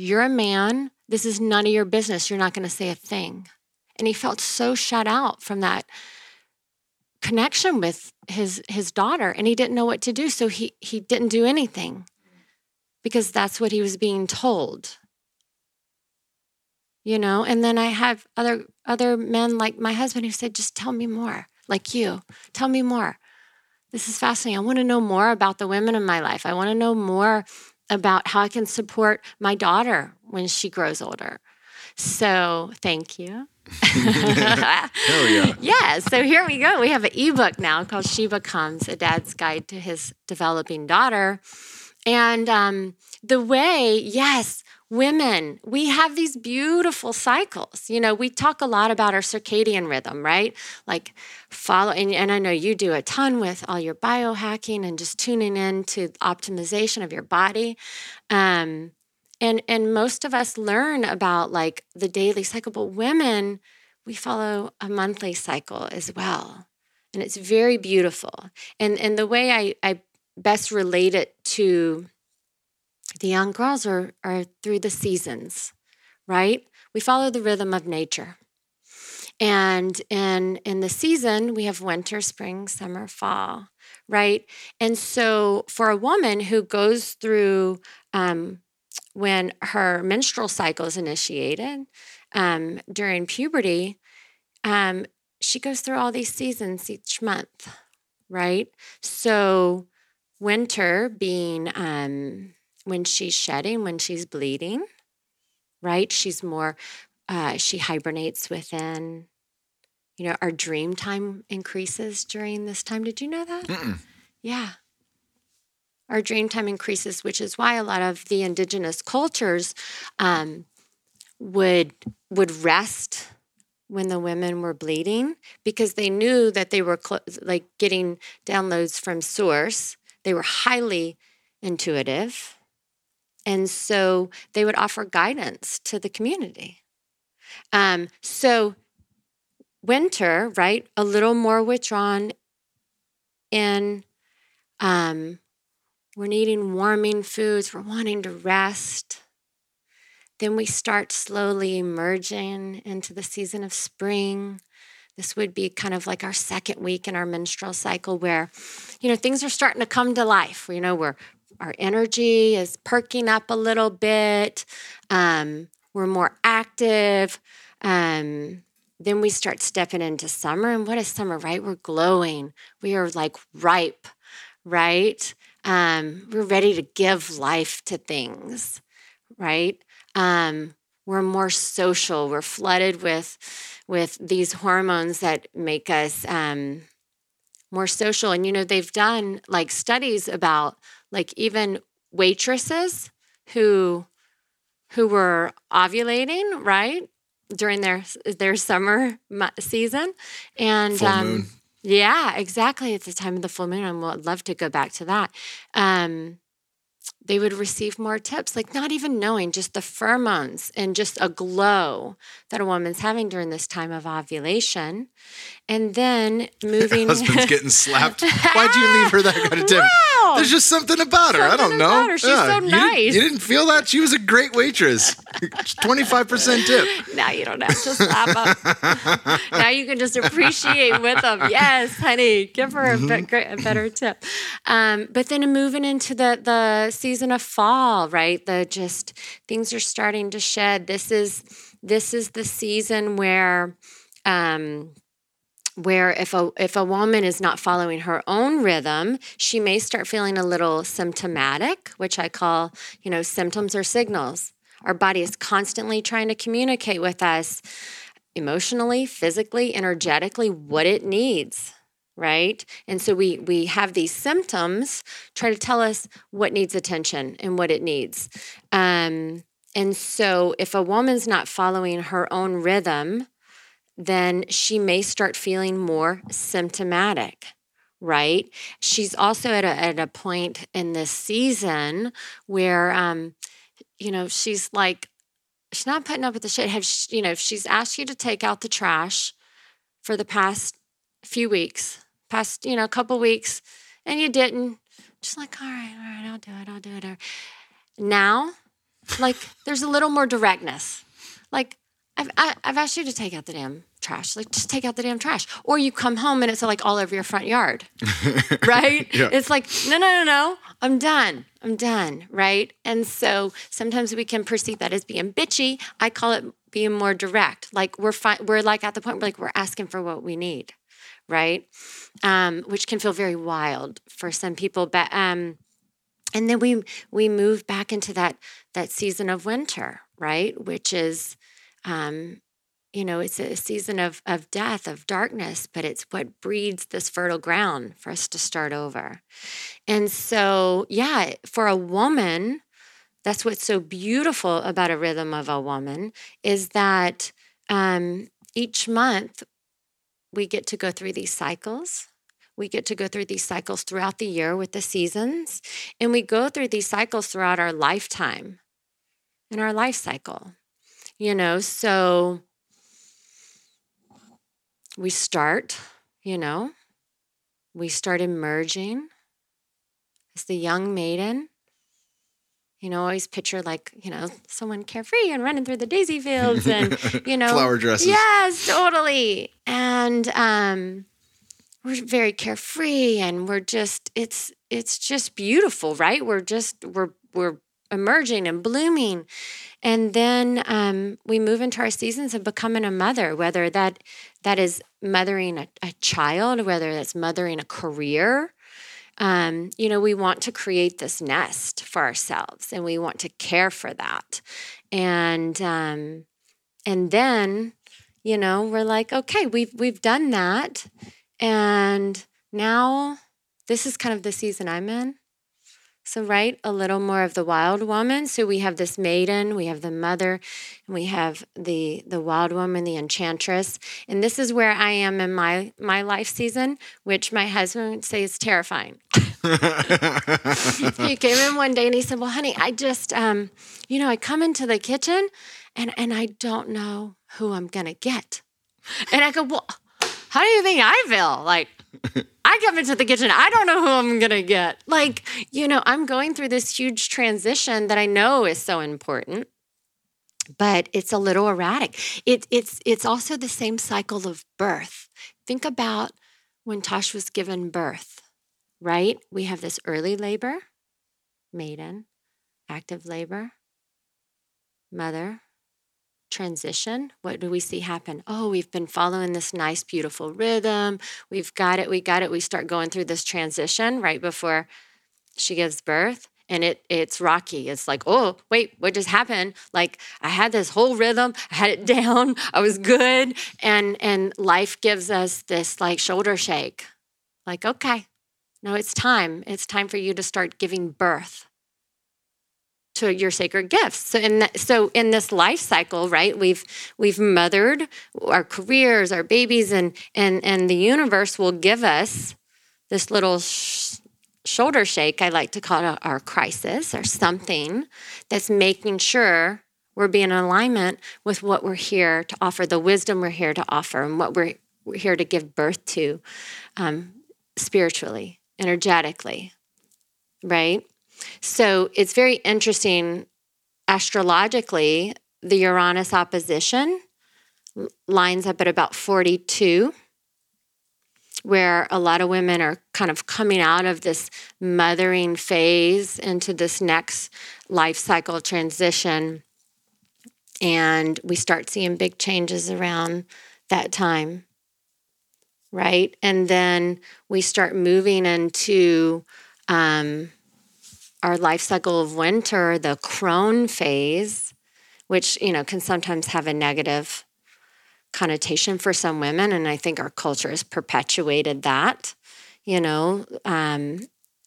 You're a man. This is none of your business. You're not going to say a thing. And he felt so shut out from that connection with his his daughter and he didn't know what to do. So he he didn't do anything because that's what he was being told. You know? And then i have other other men like my husband who said just tell me more like you. Tell me more. This is fascinating. I want to know more about the women in my life. I want to know more about how I can support my daughter when she grows older. So thank you. (laughs) Hell (laughs) yeah. yeah. So here we go. We have an ebook now called She Becomes a Dad's Guide to His Developing Daughter. And um, the way, yes, women, we have these beautiful cycles. You know, we talk a lot about our circadian rhythm, right? Like follow, and, and I know you do a ton with all your biohacking and just tuning in to optimization of your body. Um, and and most of us learn about like the daily cycle, but women, we follow a monthly cycle as well. And it's very beautiful. And and the way I, I best relate it to the young girls are, are through the seasons, right? We follow the rhythm of nature. And in, in the season, we have winter, spring, summer, fall, right? And so for a woman who goes through um, when her menstrual cycle is initiated um, during puberty, um, she goes through all these seasons each month, right? So winter being um, when she's shedding, when she's bleeding, right? She's more, uh, she hibernates within, you know, our dream time increases during this time. Did you know that? Mm-mm. Yeah. Our dream time increases, which is why a lot of the indigenous cultures um, would would rest when the women were bleeding because they knew that they were cl- like getting downloads from source. They were highly intuitive and so they would offer guidance to the community. Um, so, winter, right, a little more withdrawn in, um, we're needing warming foods, we're wanting to rest. Then we start slowly emerging into the season of spring. This would be kind of like our second week in our menstrual cycle where, you know, things are starting to come to life. You know, we're our energy is perking up a little bit. Um, we're more active. Um, then we start stepping into summer. And what is summer, right? We're glowing. We are like ripe, right? Um, we're ready to give life to things, right? Um, we're more social. We're flooded with with these hormones that make us um, more social. And you know, they've done like studies about like even waitresses who who were ovulating right during their their summer season and um, yeah exactly. It's the time of the full moon and i'd love to go back to that. Um, they would receive more tips, like not even knowing just the pheromones and just a glow that a woman's having during this time of ovulation. And then (laughs) moving. Husband's (laughs) getting slapped. Why'd you leave her that kind of tip? Wow. There's just something about her. Something I don't know. She's so nice. Didn't, you didn't feel that? She was a great waitress. (laughs) 25% tip. now you don't have to slap up. now you can just appreciate with them. Yes, honey, give her a, be- a better tip. Um, but then moving into the the season of fall, right? The just things are starting to shed. This is this is the season where. Um, where if a if a woman is not following her own rhythm, she may start feeling a little symptomatic, which I call, you know, symptoms or signals. Our body is constantly trying to communicate with us emotionally, physically, energetically what it needs, right? And so we we have these symptoms try to tell us what needs attention and what it needs. Um, and so if a woman's not following her own rhythm, then she may start feeling more symptomatic right? She's also at a at a point in this season where um you know, she's like she's not putting up with the shit. Have she, you know, if she's asked you to take out the trash for the past few weeks, past, you know, a couple weeks, and you didn't. Just like, all right, all right, I'll do it, I'll do it. Now, like, there's a little more directness. Like, I've, I, have i have asked you to take out the damn trash. Like, just take out the damn trash. Or you come home and it's like all over your front yard, (laughs) right? yeah. It's like, no, no, no, no, I'm done. I'm done, right? And so sometimes we can perceive that as being bitchy. I call it being more direct. Like we're fi- we're like at the point where like we're asking for what we need, right? Um, which can feel very wild for some people. But um, and then we we move back into that that season of winter, right? Which is um, you know, it's a season of, of death, of darkness, but it's what breeds this fertile ground for us to start over. And so, yeah, for a woman, that's what's so beautiful about a rhythm of a woman is that um, each month we get to go through these cycles. We get to go through these cycles throughout the year with the seasons, and we go through these cycles throughout our lifetime in our life cycle. You know, so we start, you know, we start emerging as the young maiden. You know, always picture like, you know, someone carefree and running through the daisy fields and, (laughs) you know, flower dresses. Yes, totally. And um, we're very carefree and we're just, it's, it's just beautiful, right? We're just, we're, we're emerging and blooming. And then um, we move into our seasons of becoming a mother, whether that that is mothering a, a child, whether that's mothering a career. Um, you know, we want to create this nest for ourselves, and we want to care for that. And um, and then, you know, we're like, okay, we've we've done that, and now this is kind of the season I'm in. So, right, a little more of the wild woman. So we have this maiden, we have the mother, and we have the the wild woman, the enchantress. And this is where I am in my my life season, which my husband would say is terrifying. (laughs) he came in one day and he said, "Well, honey, I just, um, you know, I come into the kitchen, and and I don't know who I'm gonna get." And I go, "Well, how do you think I feel? Like." I come into the kitchen, I don't know who I'm going to get. Like, you know, I'm going through this huge transition that I know is so important. But it's a little erratic. It, it's it's also the same cycle of birth. Think about when Tosh was given birth, right? We have this early labor, maiden, active labor, mother, transition what do we see happen? Oh we've been following this nice beautiful rhythm. We've got it we got it. We start going through this transition right before she gives birth and it it's rocky. It's like oh wait what just happened? Like i had this whole rhythm i had it (laughs) down i was good and and life gives us this like shoulder shake. Like okay no it's time. It's time for you to start giving birth to your sacred gifts. So in so in this life cycle, right? We've we've mothered our careers, our babies, and and and the universe will give us this little sh- shoulder shake. I like to call it our crisis or something that's making sure we're being in alignment with what we're here to offer, the wisdom we're here to offer, and what we're, we're here to give birth to um, spiritually, energetically, right? So it's very interesting astrologically, the Uranus opposition lines up at about 42, where a lot of women are kind of coming out of this mothering phase into this next life cycle transition. And we start seeing big changes around that time, right? And then we start moving into um, our life cycle of winter, the crone phase, which, you know, can sometimes have a negative connotation for some women. And I think our culture has perpetuated that. You know, um,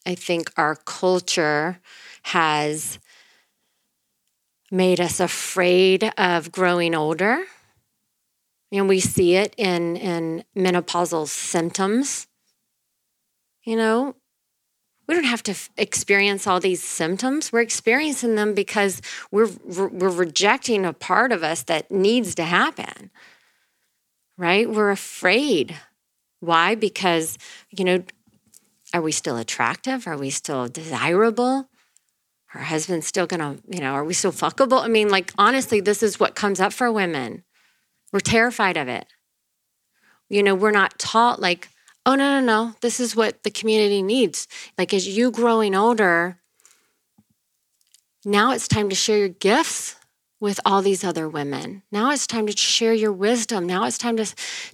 I think our culture has made us afraid of growing older. And we see it in, in menopausal symptoms. You know, we don't have to f- experience all these symptoms. We're experiencing them because we're, we're rejecting a part of us that needs to happen, right? We're afraid. Why? Because, you know, are we still attractive? Are we still desirable? Our husband's still gonna, you know, are we still fuckable? I mean, like, honestly, this is what comes up for women. We're terrified of it. You know, we're not taught, like, oh, no, no, no, this is what the community needs. Like, as you growing older, now it's time to share your gifts with all these other women. Now it's time to share your wisdom. Now it's time to,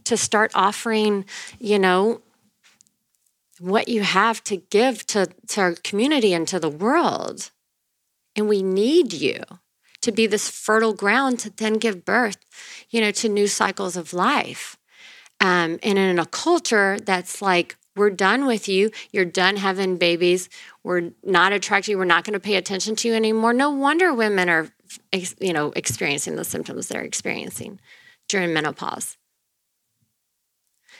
to start offering, you know, what you have to give to, to our community and to the world. And we need you to be this fertile ground to then give birth, you know, to new cycles of life. Um, and in a culture that's like, we're done with you. You're done having babies. We're not attracted. We're not going to pay attention to you anymore. No wonder women are, you know, experiencing the symptoms they're experiencing during menopause.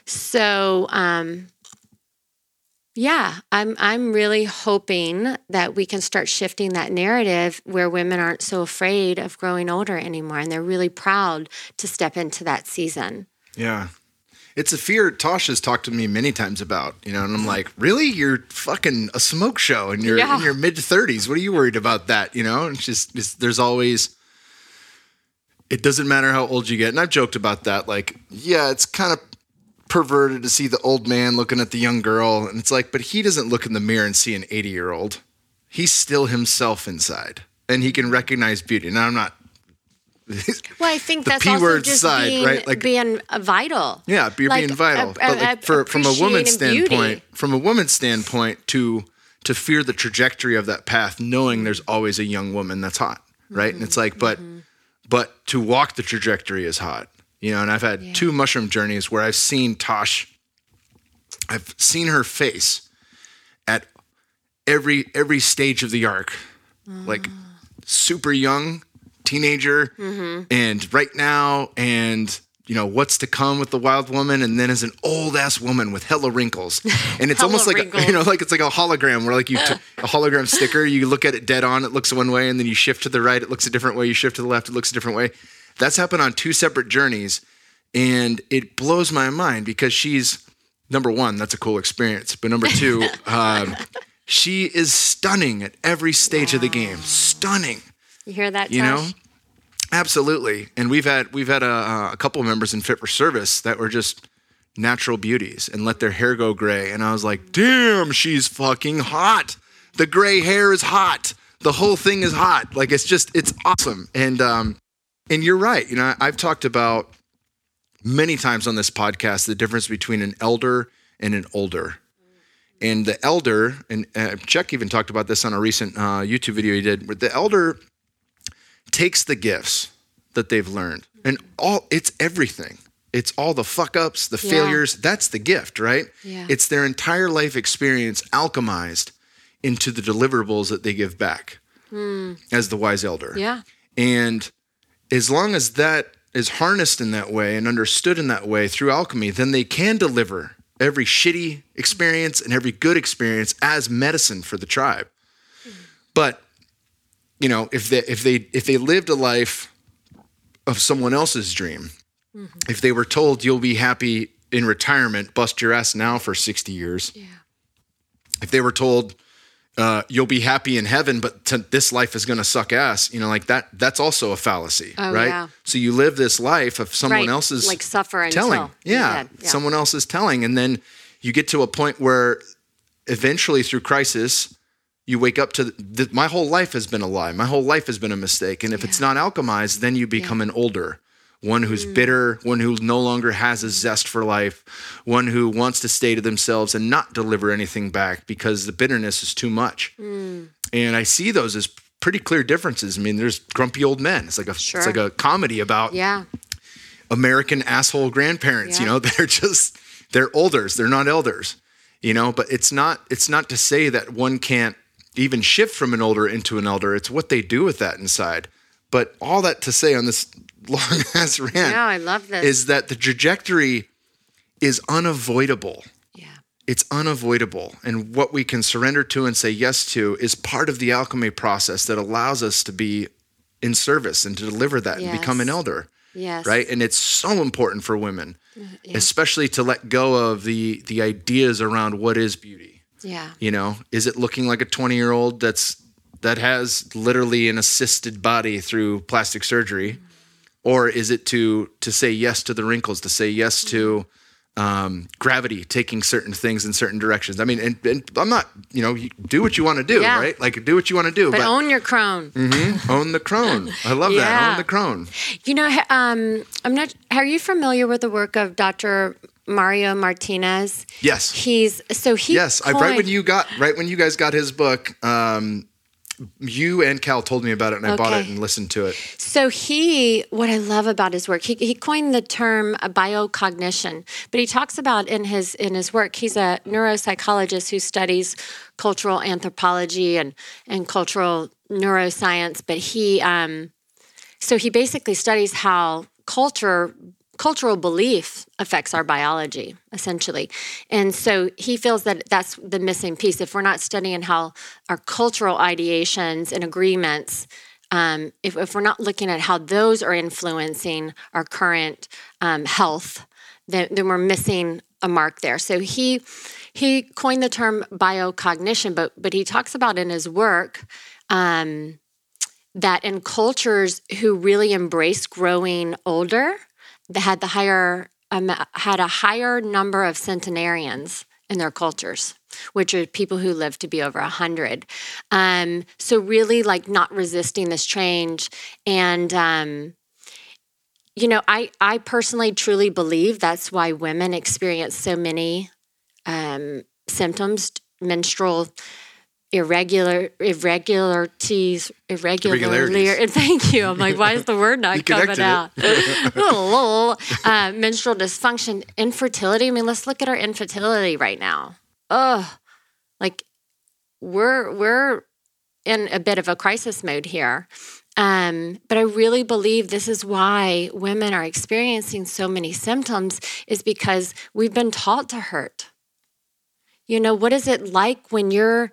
So, um, yeah, I'm I'm really hoping that we can start shifting that narrative where women aren't so afraid of growing older anymore and they're really proud to step into that season. Yeah. It's a fear Tosh has talked to me many times about, you know, and I'm mm-hmm. like, really? You're fucking a smoke show and you're Yeah. in your mid 30s. What are you worried about that? You know, and it's just, it's, there's always, it doesn't matter how old you get. And I've joked about that. Like, yeah, it's kind of perverted to see the old man looking at the young girl. And it's like, but he doesn't look in the mirror and see an 80 year old. He's still himself inside and he can recognize beauty. Now, I'm not. (laughs) Well, I think that's also word just side, being, right? Like- being vital. Yeah, you're Like, being vital. a- but like a- for from a woman's appreciating beauty. standpoint, from a woman's standpoint, to to fear the trajectory of that path, knowing there's always a young woman that's hot, right? And it's like, but mm-hmm. but to walk the trajectory is hot, you know. And I've had two mushroom journeys where I've seen Tosh. I've seen her face at every every stage of the arc, like ah. super young teenager and right now and you know what's to come with the wild woman and then as an old ass woman with hella wrinkles. (laughs) And it's almost like a, (laughs) you know like it's like a hologram where like you t- (laughs) a hologram sticker you look at it dead on it looks one way and then you shift to the right it looks a different way you shift to the left it looks a different way. That's happened on two separate journeys and it blows my mind because she's number one that's a cool experience but number two um, she is stunning at every stage of the game stunning You hear that? you know? Absolutely. And we've had we've had a, a couple of members in fit for service that were just natural beauties and let their hair go gray. And i was like damn she's fucking hot. The gray hair is hot. The whole thing is hot. Like it's just it's awesome. And um and you're right. You know i've talked about many times on this podcast the difference between an elder and an older. And the elder and uh, chuck even talked about this on a recent uh, youtube video he did where the elder takes the gifts that they've learned and all it's everything it's all the fuck ups the Yeah. failures that's the gift right Yeah. it's their entire life experience alchemized into the deliverables that they give back hmm. as the wise elder Yeah. and as long as that is harnessed in that way and understood in that way through alchemy, then they can deliver every shitty experience and every good experience as medicine for the tribe. Hmm. But you know, if they if they if they lived a life of someone else's dream, if they were told you'll be happy in retirement, bust your ass now for 60 years. Yeah. If they were told uh, you'll be happy in heaven, but t- this life is going to suck ass. You know, like that. That's also a fallacy, Oh, right? yeah. So you live this life of someone Right, else's like suffering, telling, yeah. Yeah. someone else is telling, and then you get to a point where eventually, through crisis, you wake up to the, my whole life has been a lie. My whole life has been a mistake, and if it's not alchemized, then you become an older. One who's Mm. bitter, one who no longer has a zest for life, one who wants to stay to themselves and not deliver anything back because the bitterness is too much. Mm. And I see those as pretty clear differences. I mean, there's grumpy old men. It's like a Sure. it's like a comedy about Yeah. American asshole grandparents, you know, (laughs) they're just they're elders, they're not elders. You know, but it's not it's not to say that one can't even shift from an older into an elder. It's what they do with that inside. But all that to say on this (laughs) long ass rant Yeah, I love this. is that the trajectory is unavoidable. yeah. It's unavoidable. And what we can surrender to and say yes to is part of the alchemy process that allows us to be in service and to deliver that and become an elder. Yes. Right. And it's so important for women, uh, especially to let go of the the ideas around what is beauty. Yeah. You know, is it looking like a 20 year old that's that has literally an assisted body through plastic surgery, or is it to to say yes to the wrinkles, to say yes to mm-hmm. Um, gravity taking certain things in certain directions? I mean, and, and I'm not, you know, you do what you want to do, Yeah. right? Like do what you want to do, But but, own your crone. Mhm, own the crone. I love that. Own the crone. You know, um, I'm not. Are you familiar with the work of Dr. Mario Martinez? Yes. He's so he. Yes, I, right when you got right when you guys got his book, um, you and Cal told me about it, and I bought it and listened to it. So he, what I love about his work, he, he coined the term biocognition, but he talks about in his in his work. He's a neuropsychologist who studies cultural anthropology and and cultural neuroscience. But he, um, so he basically studies how culture cultural belief affects our biology essentially. And so he feels that that's the missing piece. If we're not studying how our cultural ideations and agreements um, if, if we're not looking at how those are influencing our current um, health then, then we're missing a mark there. So he he coined the term biocognition but but he talks about in his work um, that in cultures who really embrace growing older, had the higher um, had a higher number of centenarians in their cultures, which are people who live to be over a hundred. Um, so really, like not resisting this change, and um, you know, I I personally truly believe that's why women experience so many um, symptoms, menstrual irregular irregularities irregularly Irregularities. (laughs) thank you. I'm like why is the word not (laughs) coming out? (laughs) Uh, menstrual dysfunction infertility. I mean let's look at our infertility right now. Ugh. Like we're we're in a bit of a crisis mode here. Um, but I really believe this is why women are experiencing so many symptoms is because we've been taught to hurt. You know, what is it like when you're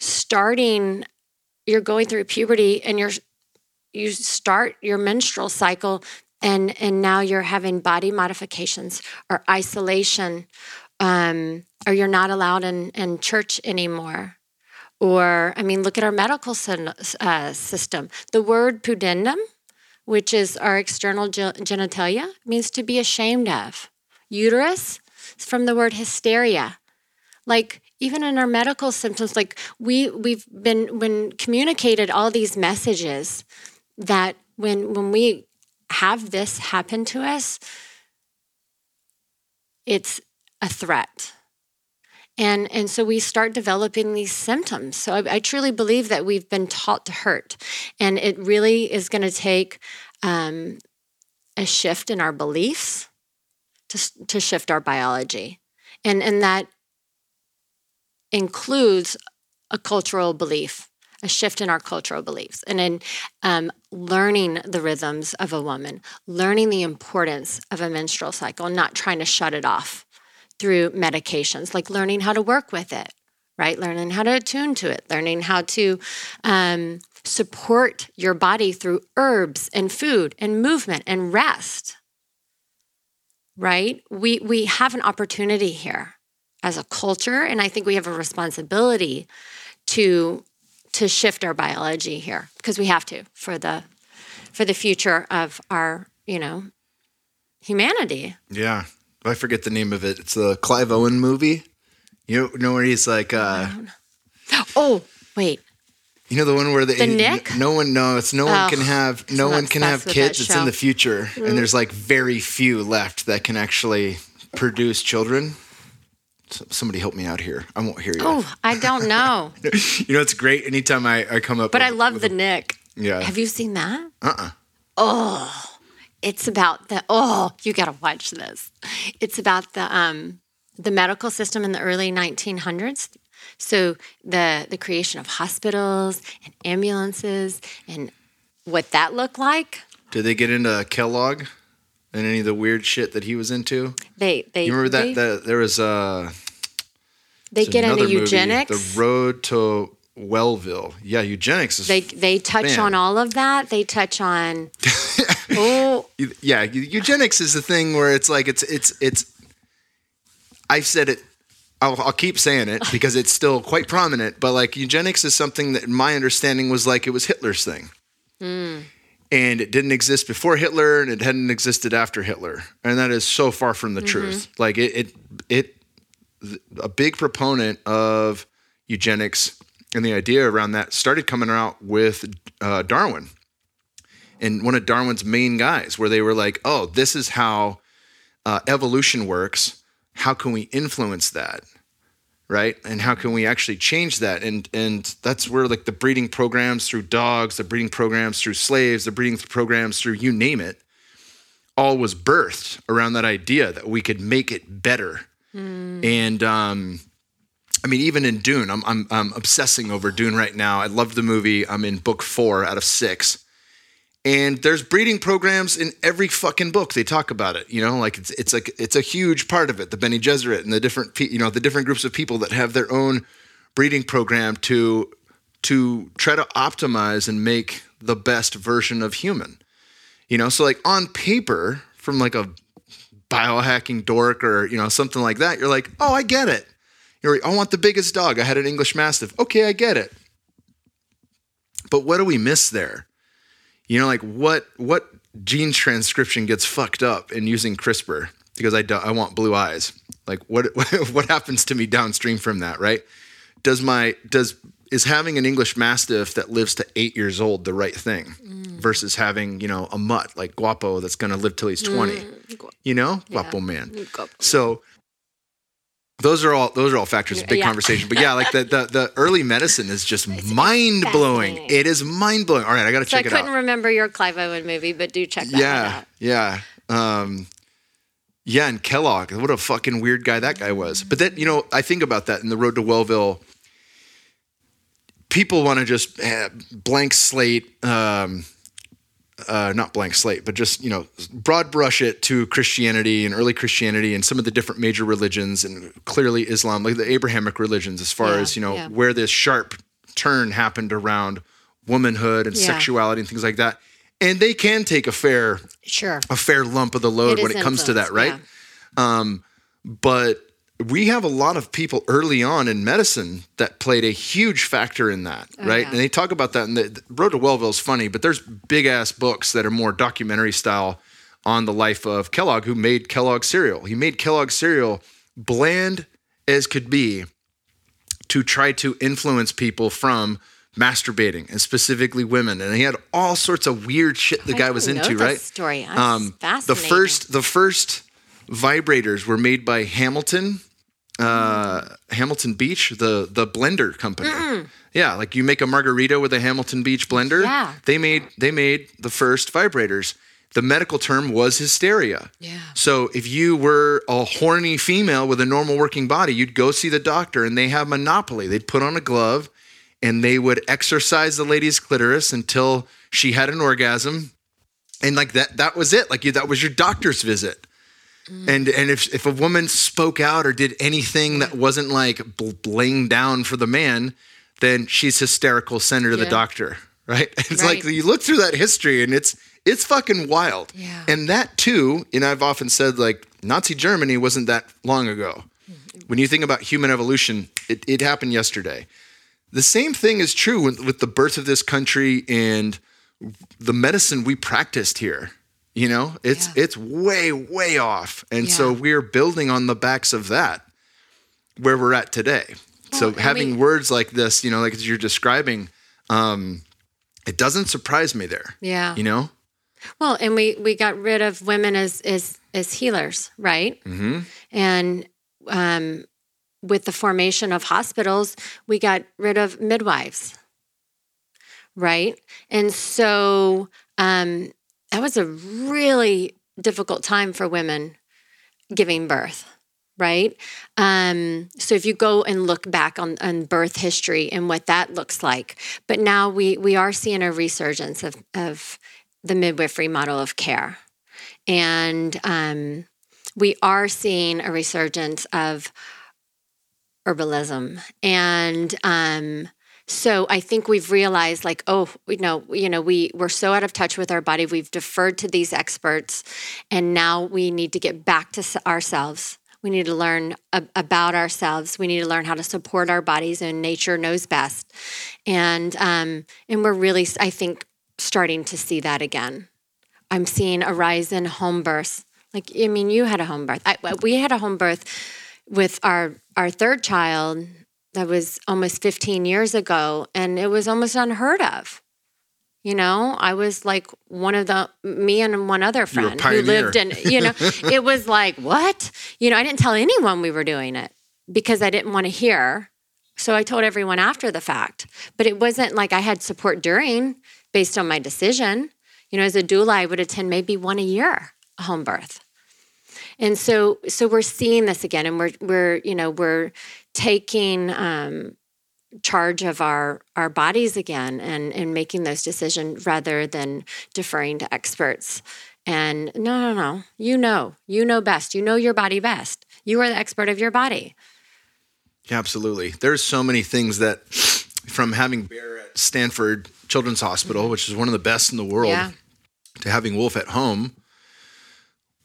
starting, you're going through puberty and you're you start your menstrual cycle and and now you're having body modifications or isolation um, or you're not allowed in, in church anymore. Or i mean look at our medical uh, system. The word pudendum which is our external ge- genitalia means to be ashamed of. Uterus is from the word hysteria. Like even in our medical symptoms like we we've been when communicated all these messages that when when we have this happen to us it's a threat. And and so we start developing these symptoms. So i, I truly believe that we've been taught to hurt and it really is going to take um, a shift in our beliefs to, to shift our biology. And and that includes a cultural belief a shift in our cultural beliefs and in um, learning the rhythms of a woman learning the importance of a menstrual cycle not trying to shut it off through medications, like learning how to work with it, right? Learning how to attune to it, learning how to um, support your body through herbs and food and movement and rest, right? We, we have an opportunity here as a culture, and I think we have a responsibility to to shift our biology here because we have to for the for the future of our you know humanity Yeah. I forget the name of it. It's the Clive Owen movie. You know where he's like, uh, oh wait you know the one where the, The Knick? No one, no, it's no one Oh, can have, no one can have obsessed with that kids. It's in. Mm. the future, and there's like very few left that can actually produce children. So, somebody help me out here. I won't hear you. oh i don't know (laughs) You know, it's great. Anytime I, I come up, but i love with the Knick Yeah. have you seen that Uh-uh. oh it's about the oh you gotta watch this it's about the um the medical system in the early 1900s so the the creation of hospitals and ambulances and what that looked like. Did they get into Kellogg and any of the weird shit that he was into? They they You remember that? they, that there was uh, they get into movie, eugenics. The Road to Wellville. Yeah, eugenics is they they touch Man. on all of that. They touch on (laughs) oh yeah eugenics is the thing where it's like it's it's it's i've said it I'll, I'll keep saying it because it's still quite prominent but like eugenics is something that my understanding was like it was hitler's thing hmm. and it didn't exist before hitler and it hadn't existed after hitler and that is so far from the mm-hmm. truth like it it, it a big proponent of eugenics and the idea around that started coming out with uh, darwin and one of Darwin's main guys, where they were like, "Oh, this is how uh, evolution works. How can we influence that, right? And how can we actually change that?" And and that's where like the breeding programs through dogs, the breeding programs through slaves, the breeding programs through you name it, all was birthed around that idea that we could make it better. And um, I mean, even in Dune, I'm, I'm I'm obsessing over Dune right now. I love the movie. I'm in book four out of six and there's breeding programs in every fucking book they talk about it you know like it's it's like it's a huge part of it the Bene Gesserit and the different you know the different groups of people that have their own breeding program to to try to optimize and make the best version of human you know so like on paper from like a biohacking dork or you know something like that you're like oh I get it. You're like, I want the biggest dog. I had an English mastiff. Okay I get it. But what do we miss there? You know like what what gene transcription gets fucked up in using crispr? Because i do, i want blue eyes. Like what (laughs) what happens to me downstream from that right? Does my does is having an english mastiff that lives to 8 years old the right thing mm. versus having you know a mutt like guapo that's going to live till he's mm, 20 you know guapo man mm, Guapo. so those are all those are all factors big Yeah. conversation but yeah like the, the the early medicine is just (laughs) mind blowing it is mind blowing all right i gotta So I check it out I couldn't remember your Clive Owen movie, but do check that yeah, out. yeah, um, yeah. And Kellogg, what a fucking weird guy that guy was. But then you know, I think about that in the road to Wellville. People want to just eh, blank slate, um, uh, not blank slate, but just you know, broad brush it to Christianity and early Christianity and some of the different major religions, and clearly Islam, like the Abrahamic religions, as far Yeah, as you know, yeah. where this sharp turn happened around womanhood and Yeah. sexuality and things like that. And they can take a fair Sure. a fair lump of the load It when it comes to that, right? Um, but we have a lot of people early on in medicine that played a huge factor in that, right? yeah. And they talk about that. And the, the Road to Wellville is funny, but there's big ass books that are more documentary style on the life of Kellogg, who made Kellogg cereal. He made Kellogg cereal bland as could be to try to influence people from masturbating and specifically women and he had all sorts of weird shit the I guy was into right Story. Um, the first the first vibrators were made by Hamilton uh, Hamilton Beach the the blender company yeah like you make a margarita with a Hamilton Beach blender Yeah. they made they made the first vibrators the medical term was hysteria Yeah. so if you were a horny female with a normal working body, you'd go see the doctor and they have monopoly. They'd put on a glove and they would exercise the lady's clitoris until she had an orgasm. And like that that was it. Like you, that was your doctor's visit. Mm. And and if if a woman spoke out or did anything that wasn't like bl- laying down for the man, then she's hysterical. Send her to the Yeah. doctor, (laughs) right? (laughs) It's Right. like you look through that history and it's it's fucking wild. Yeah. And that too, and I've often said like Nazi Germany wasn't that long ago. Mm. When you think about human evolution, it, it happened yesterday. The same thing is true with, with the birth of this country and the medicine we practiced here. You know, it's Yeah. it's way way off, and so we're building on the backs of that where we're at today. so having we- words like this, you know, like as you're describing, um, it doesn't surprise me there. Yeah. You know, Well, and we we got rid of women as as as healers, right? mm-hmm. And um, with the formation of hospitals, we got rid of midwives, right? And so um, that was a really difficult time for women giving birth, right? Um, so if you go and look back on, on birth history and what that looks like, but now we we are seeing a resurgence of of the midwifery model of care, and um, we are seeing a resurgence of herbalism and um, so I think we've realized like, oh, you know, you know, we we're so out of touch with our body. We've deferred to these experts, and now we need to get back to ourselves. We need to learn a- about ourselves. We need to learn how to support our bodies, and nature knows best. And um, and we're really, I think, starting to see that again. I'm seeing a rise in home births. Like, I mean, you had a home birth. I, we had a home birth with our our third child that was almost 15 years ago and it was almost unheard of. You know i was like one of the me and one other friend who lived in you know (laughs) it was like what? You know i didn't tell anyone we were doing it because i didn't want to hear so i told everyone after the fact. But it wasn't like i had support during based on my decision. You know as a doula i would attend maybe one a year a home birth and so so we're seeing this again and we're we're you know we're taking um, charge of our our bodies again and and making those decisions rather than deferring to experts. And no no no you know you know best. You know your body best. You are the expert of your body. Yeah, absolutely. There's so many things that from having bear at stanford children's hospital mm-hmm. which is one of the best in the world yeah. to having wolf at home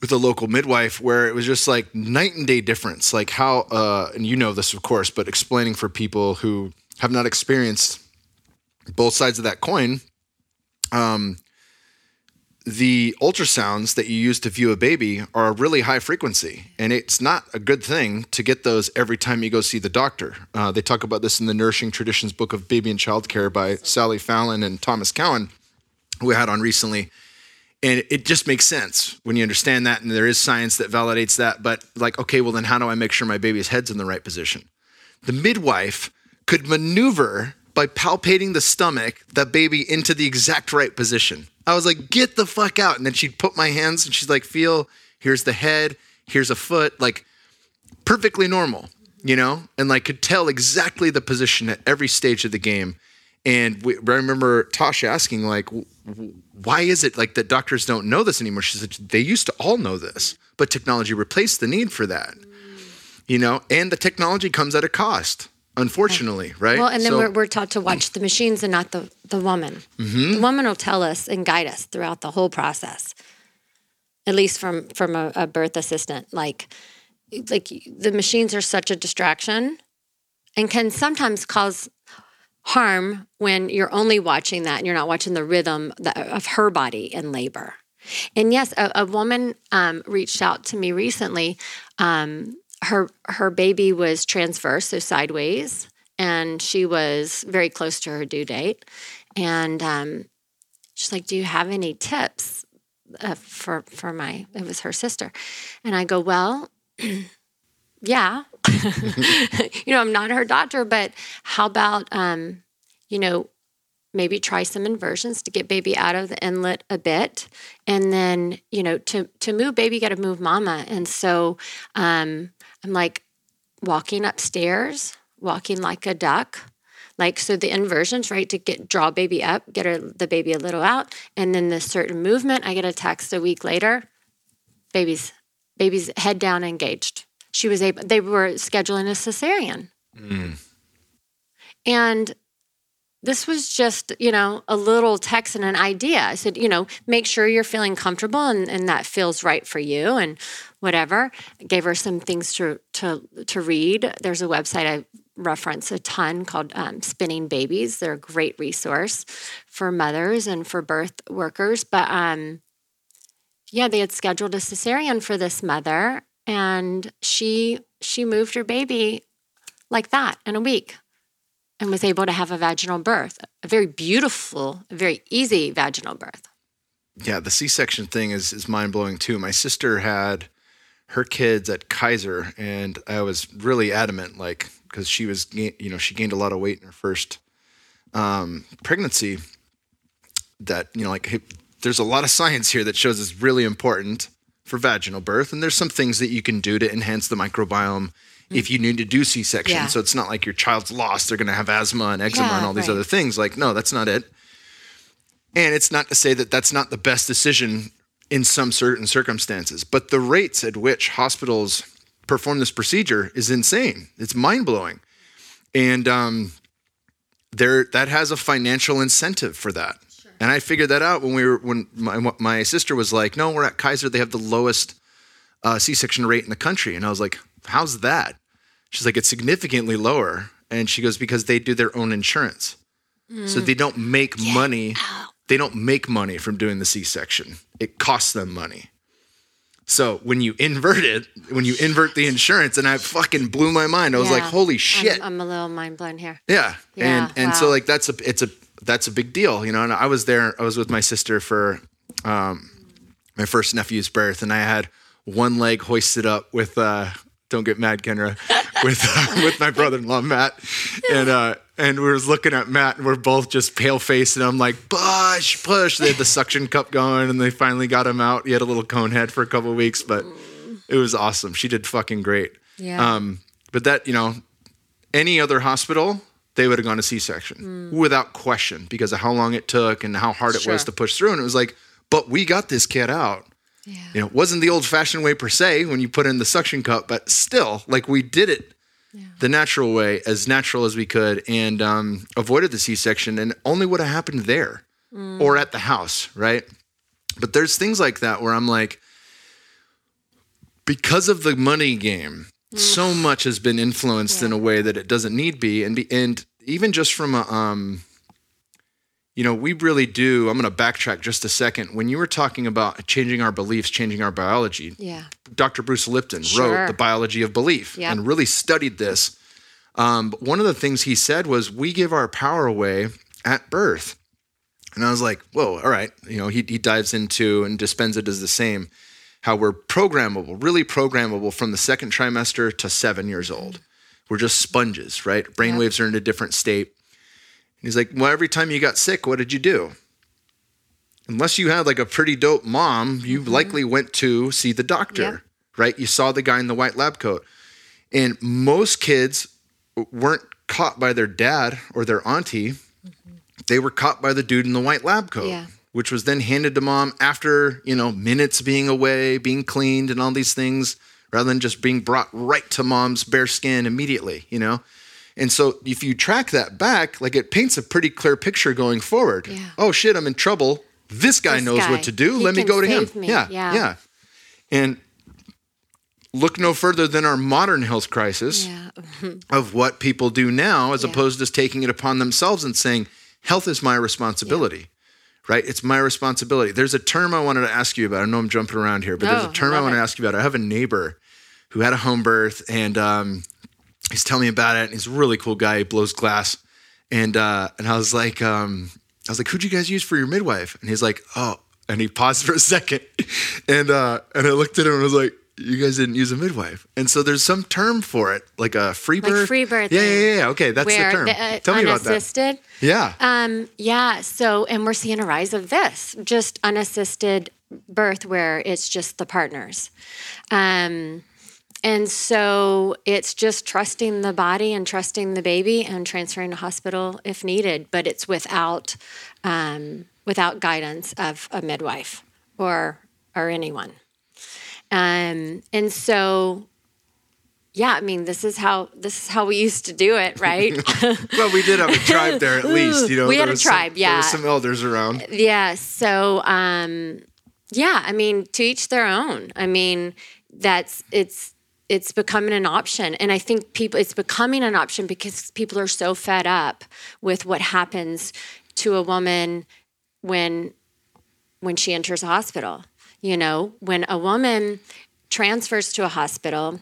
with a local midwife where it was just like night and day difference. Like how uh, and you know this of course but explaining for people who have not experienced both sides of that coin um, the ultrasounds that you use to view a baby are a really high frequency and it's not a good thing to get those every time you go see the doctor. Uh, they talk about this in the nourishing traditions book of baby and child care by sally fallon and thomas cowan who we had on recently and it just makes sense when you understand that and there is science that validates that but like okay well then how do i make sure my baby's head's in the right position? The midwife could maneuver by palpating the stomach that baby into the exact right position. I was like get the fuck out. And then she'd put my hands and she's like feel here's the head here's a foot like perfectly normal you know? And like could tell exactly the position at every stage of the game and we, I remember Tasha asking, like, why is it like that doctors don't know this anymore? She said, they used to all know this, but technology replaced the need for that. You know, and the technology comes at a cost, unfortunately, right? Well, and then so, we're, we're taught to watch the machines and not the, the woman. Mm-hmm. The woman will tell us and guide us throughout the whole process, at least from from a, a birth assistant. Like, like the machines are such a distraction and can sometimes cause harm when you're only watching that and you're not watching the rhythm of her body in labor. And yes, a, a woman um, reached out to me recently. Um, her her baby was transverse, so sideways, and she was very close to her due date. And um, she's like, "Do you have any tips uh, for for my?" It was her sister, and I go, "Well." (clears throat) yeah. (laughs) you know, I'm not her doctor, but how about, um, you know, maybe try some inversions to get baby out of the inlet a bit and then you know to to move baby got to move mama. And so um i'm like walking upstairs walking like a duck like so the inversions right to get draw baby up get her, the baby a little out and then the certain movement i get a text a week later baby's baby's head down engaged she was able they were scheduling a cesarean. Mm. and this was just you know a little text and an idea. I said you know make sure you're feeling comfortable and, and that feels right for you and whatever. I gave her some things to to to read. There's a website i reference a ton called um, spinning babies. They're a great resource for mothers and for birth workers. But um yeah they had scheduled a cesarean for this mother and she she moved her baby like that in a week and was able to have a vaginal birth, a very beautiful, very easy vaginal birth. Yeah, the C-section thing is is mind blowing too. My sister had her kids at Kaiser, and I was really adamant, like because she was, you know, she gained a lot of weight in her first um, pregnancy. That you know, like hey, there's a lot of science here that shows it's really important for vaginal birth, and there's some things that you can do to enhance the microbiome if you need to do C-section. Yeah. So it's not like your child's lost; they're going to have asthma and eczema Yeah, and all these right. other things. Like, no, that's not it. And it's not to say that that's not the best decision in some certain circumstances, but the rates at which hospitals perform this procedure is insane. It's mind blowing, and um, there that has a financial incentive for that. And I figured that out when we were when my my sister was like, "No, we're at Kaiser. They have the lowest uh, C-section rate in the country," and I was like, "How's that?" She's like, "It's significantly lower," and she goes, "Because they do their own insurance, so they don't make money. They don't make money from doing the C-section. It costs them money." So when you invert it, when you invert the insurance, and I fucking blew my mind. I was like, "Holy shit!" I'm, I'm a little mind blown here. Yeah. Yeah, and and so like that's a it's a that's a big deal, you know. And I was there. I was with my sister for um, my first nephew's birth, and I had one leg hoisted up with uh, don't get mad, Kendra, (laughs) with uh, with my brother-in-law Matt, and uh, and we was looking at Matt, and we're both just pale faced, and I'm like push push. They had the suction cup going, and they finally got him out. He had a little cone head for a couple of weeks, but it was awesome. She did fucking great. Yeah. Um, but that you know, any other hospital, they would have gone to C-section without question because of how long it took and how hard it was to push through. And it was like, but we got this kid out. yeah. You know, it wasn't the old-fashioned way per se when you put in the suction cup, but still, like we did it the natural way, as natural as we could, and um, avoided the C-section, and only would have happened there or at the house, right? But there's things like that where I'm like, because of the money game, so much has been influenced in a way that it doesn't need be, and be, and even just from a um, you know, we really do. I'm going to backtrack just a second. When you were talking about changing our beliefs, changing our biology, Yeah. Dr. Bruce Lipton Sure. wrote The Biology of Belief and really studied this. Um, but one of the things he said was, We give our power away at birth. And I was like, Whoa, all right. You know, he, he dives into and Dispenza does the same, how we're programmable, really programmable from the second trimester to seven years old. We're just sponges, right? Brainwaves are in a different state. And he's like, Well, every time you got sick, what did you do? Unless you had like a pretty dope mom, you mm-hmm. likely went to see the doctor, Yep. right? You saw the guy in the white lab coat. And most kids weren't caught by their dad or their auntie. Mm-hmm. They were caught by the dude in the white lab coat, Yeah. which was then handed to mom after, you know, minutes being away, being cleaned and all these things, rather than just being brought right to mom's bare skin immediately, you know? And so if you track that back, like it paints a pretty clear picture going forward. Yeah. Oh shit, I'm in trouble. This guy This knows guy, what to do. Let me go to him. me. Yeah. Yeah. Yeah. And look no further than our modern health crisis Yeah. (laughs) of what people do now as Yeah. opposed to just taking it upon themselves and saying health is my responsibility right it's my responsibility there's a term i wanted to ask you about i know i'm jumping around here but there's a term I i want to ask you about i have a neighbor who had a home birth and um, he's telling me about it and he's a really cool guy. He blows glass. And uh, and i was like um, i was like who'd you guys use for your midwife? And he's like oh and he paused for a (laughs) second. And uh, and i looked at him and was like you guys didn't use a midwife. And so there's some term for it like a free Like birth? free birthing. yeah yeah yeah okay that's the term. uh, tell me about that. unassisted. yeah. Um, yeah. So, and we're seeing a rise of this, just unassisted birth, where it's just the partners. Um, and so it's just trusting the body and trusting the baby and transferring to hospital if needed, but it's without um, without guidance of a midwife or or anyone. Um, and so, yeah, I mean, this is how this is how we used to do it, right? (laughs) well we did have a tribe there at (laughs) least you know We had a was some- tribe, there yeah. some elders around Yeah. So, um, yeah, I mean, to each their own. I mean, that's it's it's becoming an option, and I think people it's becoming an option because people are so fed up with what happens to a woman when when she enters a hospital. You know, when a woman transfers to a hospital.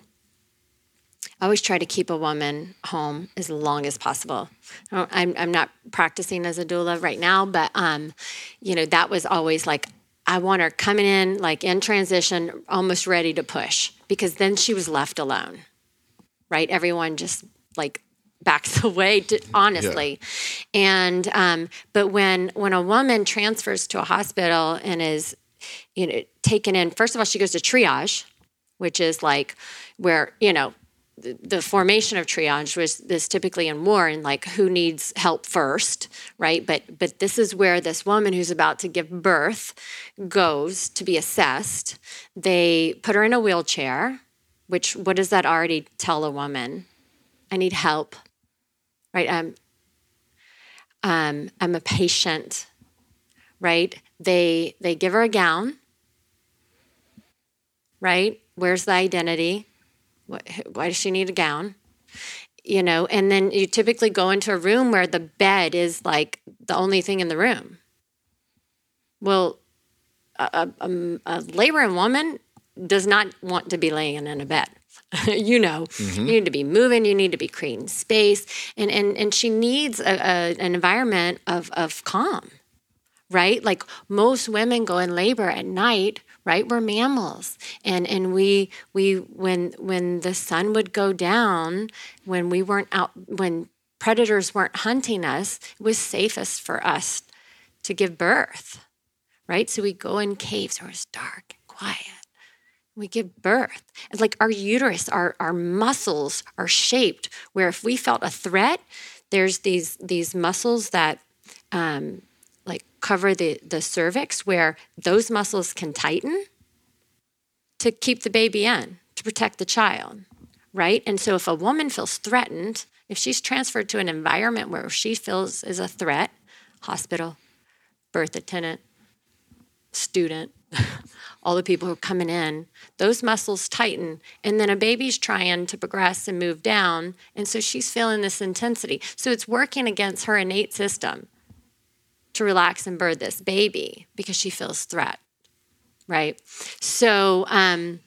I always try to keep a woman home as long as possible. I'm, I'm not practicing as a doula right now, but um, you know that was always like I want her coming in like in transition, almost ready to push, because then she was left alone. Right, everyone just like (laughs) backs away, to, honestly. And um, but when when a woman transfers to a hospital and is you know, taken in. First of all, she goes to triage, which is like where you know the, formation of triage was this typically in war and like who needs help first right? But but this is where this woman who's about to give birth goes to be assessed. They put her in a wheelchair which what does that already tell a woman? I need help right? I'm um, i'm a patient right? They they give her a gown right? Where's the identity why does she need a gown? You know, and then you typically go into a room where the bed is like the only thing in the room. Well, a, a, a laboring woman does not want to be laying in a bed. (laughs) you know, mm-hmm. you need to be moving, you need to be creating space, and and and she needs a, a, an environment of of calm, right? Like most women go in labor at night right? We're mammals. And and we we when when the sun would go down when we weren't out when predators weren't hunting us it was safest for us to give birth right? So we go in caves where it's dark and quiet. We give birth. It's like our uterus our our muscles are shaped where if we felt a threat there's these these muscles that um, cover the, the cervix where those muscles can tighten to keep the baby in, to protect the child, right? And so if a woman feels threatened, if she's transferred to an environment where she feels is a threat, hospital, birth attendant, student, (laughs) all the people who are coming in, those muscles tighten. And then a baby's trying to progress and move down. And so she's feeling this intensity. So it's working against her innate system to relax and birth this baby because she feels threat, right? So um,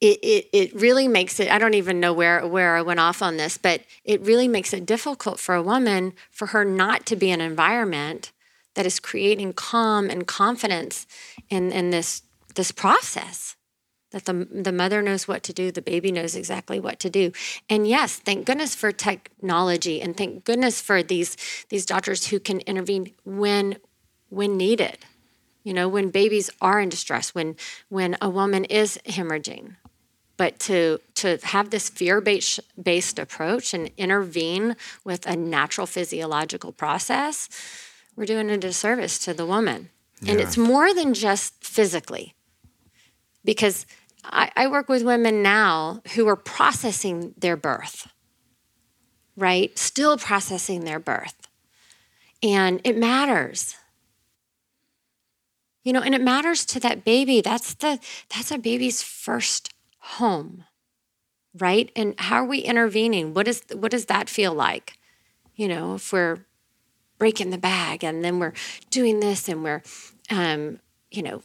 it, it, it really makes it, I don't even know where, where I went off on this, but it really makes it difficult for a woman for her not to be in an environment that is creating calm and confidence in, in this, this process that the, the mother knows what to do, the baby knows exactly what to do. And yes, thank goodness for technology and thank goodness for these these doctors who can intervene when when needed. You know, when babies are in distress, when when a woman is hemorrhaging. But to to have this fear-based based approach and intervene with a natural physiological process, we're doing a disservice to the woman. Yeah. And it's more than just physically. Because I, I work with women now who are processing their birth, right? Still processing their birth. And it matters. You know, and it matters to that baby. That's the that's a baby's first home. Right? And how are we intervening? What is what does that feel like? You know, if we're breaking the bag and then we're doing this and we're um, you know,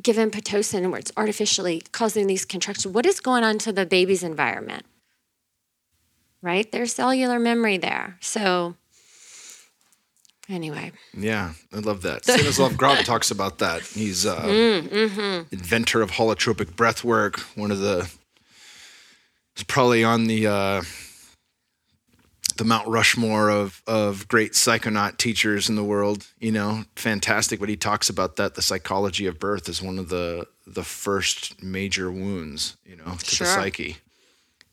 given Pitocin where it's artificially causing these contractions, what is going on to the baby's environment? Right? There's cellular memory there. So, anyway. Yeah, I love that. Stanislav (laughs) Grof talks about that. He's uh, mm, mm-hmm. inventor of holotropic breath work, one of the, he's probably on the, uh, the Mount Rushmore of of great psychonaut teachers in the world. You know, fantastic. But he talks about that the psychology of birth is one of the the first major wounds. You know, to sure. the psyche,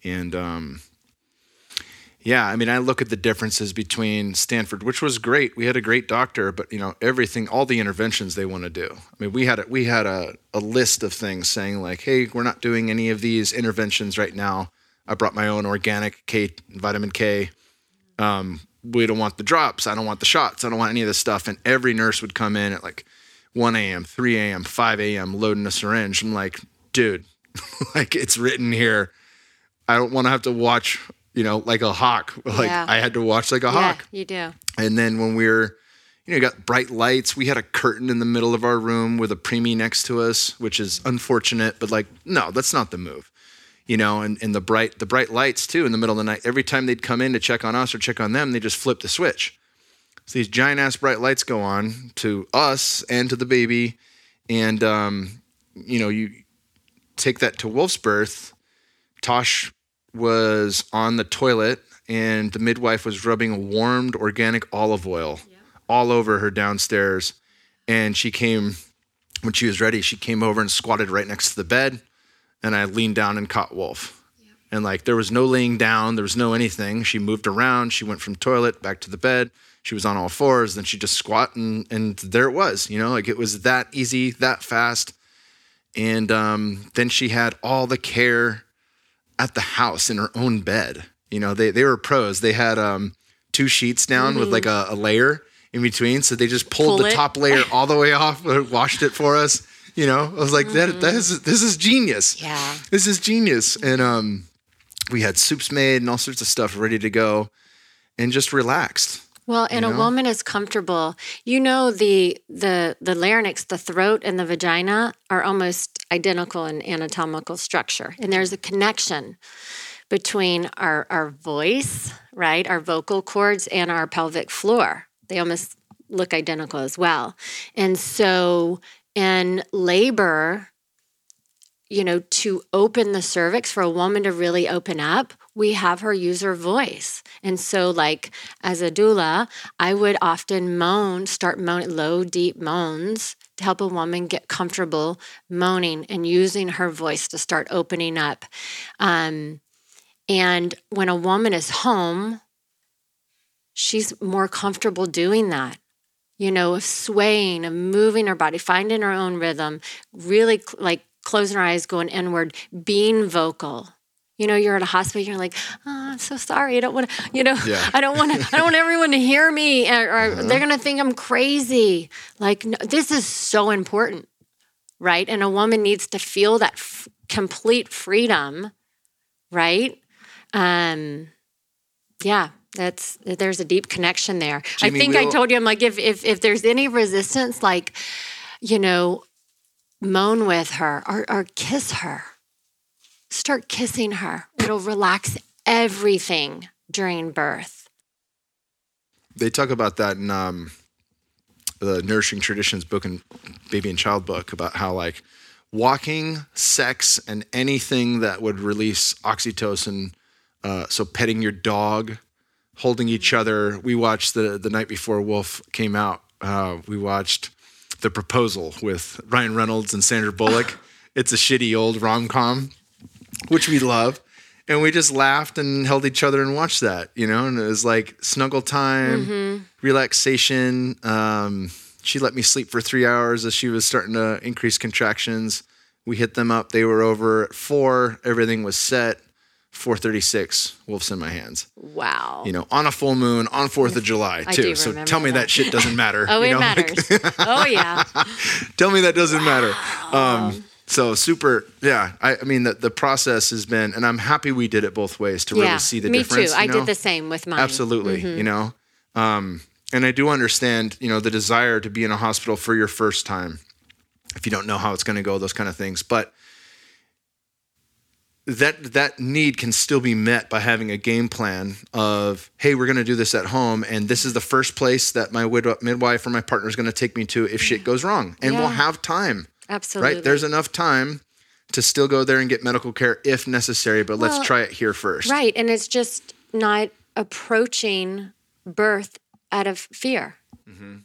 and um, yeah, I mean, I look at the differences between Stanford, which was great. We had a great doctor, but you know, everything, all the interventions they want to do. I mean, we had a, we had a, a list of things saying like, hey, we're not doing any of these interventions right now. I brought my own organic K vitamin K um, we don't want the drops. I don't want the shots. I don't want any of this stuff. And every nurse would come in at like 1 a.m., 3 a.m., 5 a.m., loading a syringe. I'm like, dude, (laughs) like it's written here. I don't want to have to watch, you know, like a hawk. (laughs) Like yeah. I had to watch like a yeah, hawk. You do. And then when we were, you know, got bright lights. We had a curtain in the middle of our room with a preemie next to us, which is unfortunate, but like, no, that's not the move you know, and, and the bright the bright lights too in the middle of the night. Every time they'd come in to check on us or check on them, they just flip the switch. So these giant ass bright lights go on to us and to the baby, and um, you know, you take that to Wolf's birth. Tosh was on the toilet, and the midwife was rubbing warmed organic olive oil yeah. all over her downstairs, and she came when she was ready, she came over and squatted right next to the bed, and I leaned down and caught Wolf. And like there was no laying down, there was no anything. She moved around. She went from toilet back to the bed. She was on all fours. Then she just squat and and there it was. You know, like it was that easy, that fast. And um, then she had all the care at the house in her own bed. You know, they they were pros. They had um, two sheets down mm-hmm. with like a, a, layer in between, so they just pulled Pull the it. top layer all the way off, (laughs) washed it for us. You know, I was like, mm-hmm. that that is this is genius. Yeah, this is genius. And um, we had soups made and all sorts of stuff ready to go and just relaxed. Well, and know? a woman is comfortable. You know the the the larynx, the throat and the vagina are almost identical in anatomical structure. And there's a connection between our our voice, right? Our vocal cords and our pelvic floor. They almost look identical as well. And so in labor, you know, to open the cervix for a woman to really open up, we have her use her voice. And so, like, as a doula, I would often moan, start moaning low, deep moans to help a woman get comfortable moaning and using her voice to start opening up. Um, and when a woman is home, she's more comfortable doing that you know, of swaying, of moving our body, finding our own rhythm, really like closing our eyes, going inward, being vocal. You know, you're at a hospital. You're like, oh, I'm so sorry. I don't want to. You know, yeah. (laughs) I don't want to. I don't want everyone to hear me, or, or uh-huh. they're gonna think I'm crazy. Like, no, this is so important, right? And a woman needs to feel that f- complete freedom, right? Um, yeah, that's there's a deep connection there. Jimmy, I think we'll, I told you, I'm like, if if if there's any resistance, like, you know, moan with her or, or kiss her. Start kissing her. It'll relax everything during birth. They talk about that in um, the Nourishing Traditions book and Baby and Child book about how, like, walking, sex, and anything that would release oxytocin. Uh, so, petting your dog, holding each other. We watched the the night before Wolf came out. Uh, we watched the Proposal with Ryan Reynolds and Sandra Bullock. (sighs) it's a shitty old rom com, which we love. And we just laughed and held each other and watched that, you know, and it was like snuggle time, mm-hmm. relaxation. Um, she let me sleep for three hours as she was starting to increase contractions. We hit them up. They were over at four. Everything was set. 436 wolves in my hands wow you know on a full moon on 4th of july too so tell me that. that. shit doesn't matter (laughs) oh it know? (laughs) matters oh yeah (laughs) tell me that doesn't wow. matter um, so super yeah I, I, mean the, the process has been and i'm happy we did it both ways to yeah, really see the me difference too i know? did the same with mine absolutely mm-hmm. you know um, and i do understand you know the desire to be in a hospital for your first time if you don't know how it's going to go those kind of things but that that need can still be met by having a game plan of hey we're going to do this at home and this is the first place that my midwife or my partner is going to take me to if shit goes wrong. And yeah. we'll have time absolutely. Right there's enough time to still go there and get medical care if necessary but well, let's try it here first. right and it's just not approaching birth out of fear. Mm-hmm.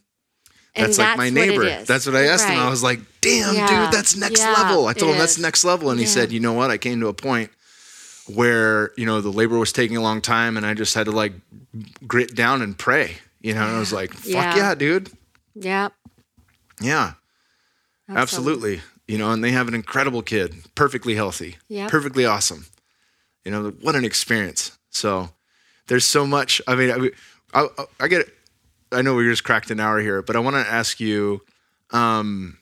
That's, that's like my neighbor. That's what I asked right. him. I was like, damn, yeah. dude, that's next yeah, level. I told him that's next level. And he said, you know what? I came to a point where, you know, the labor was taking a long time and I just had to like grit down and pray, you know, and I was like, fuck yeah, dude. Yeah. Yeah. Absolutely. Absolutely. You know, and they have an incredible kid, perfectly healthy, yeah, perfectly awesome. You know, what an experience. So there's so much. I mean, I, I, I get I know we just cracked an hour here, but I want to ask you, um,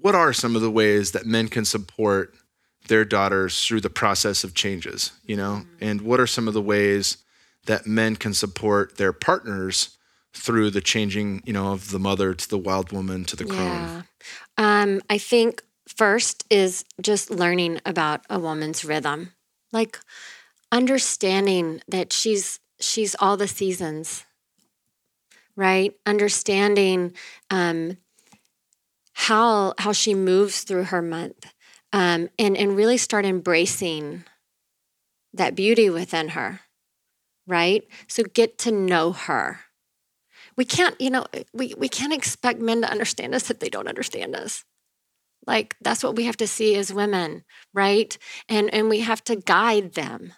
what are some of the ways that men can support their daughters through the process of changes? You know, mm-hmm. and what are some of the ways that men can support their partners through the changing, you know, of the mother to the wild woman to the crone? Yeah. Um, I think first is just learning about a woman's rhythm, like understanding that she's she's all the seasons right? Understanding um, how how she moves through her month, um, and and really start embracing that beauty within her, right? So get to know her. we can't, you know, we, we can't expect men to understand us if they don't understand us. Like that's what we have to see as women, right? And and we have to guide them.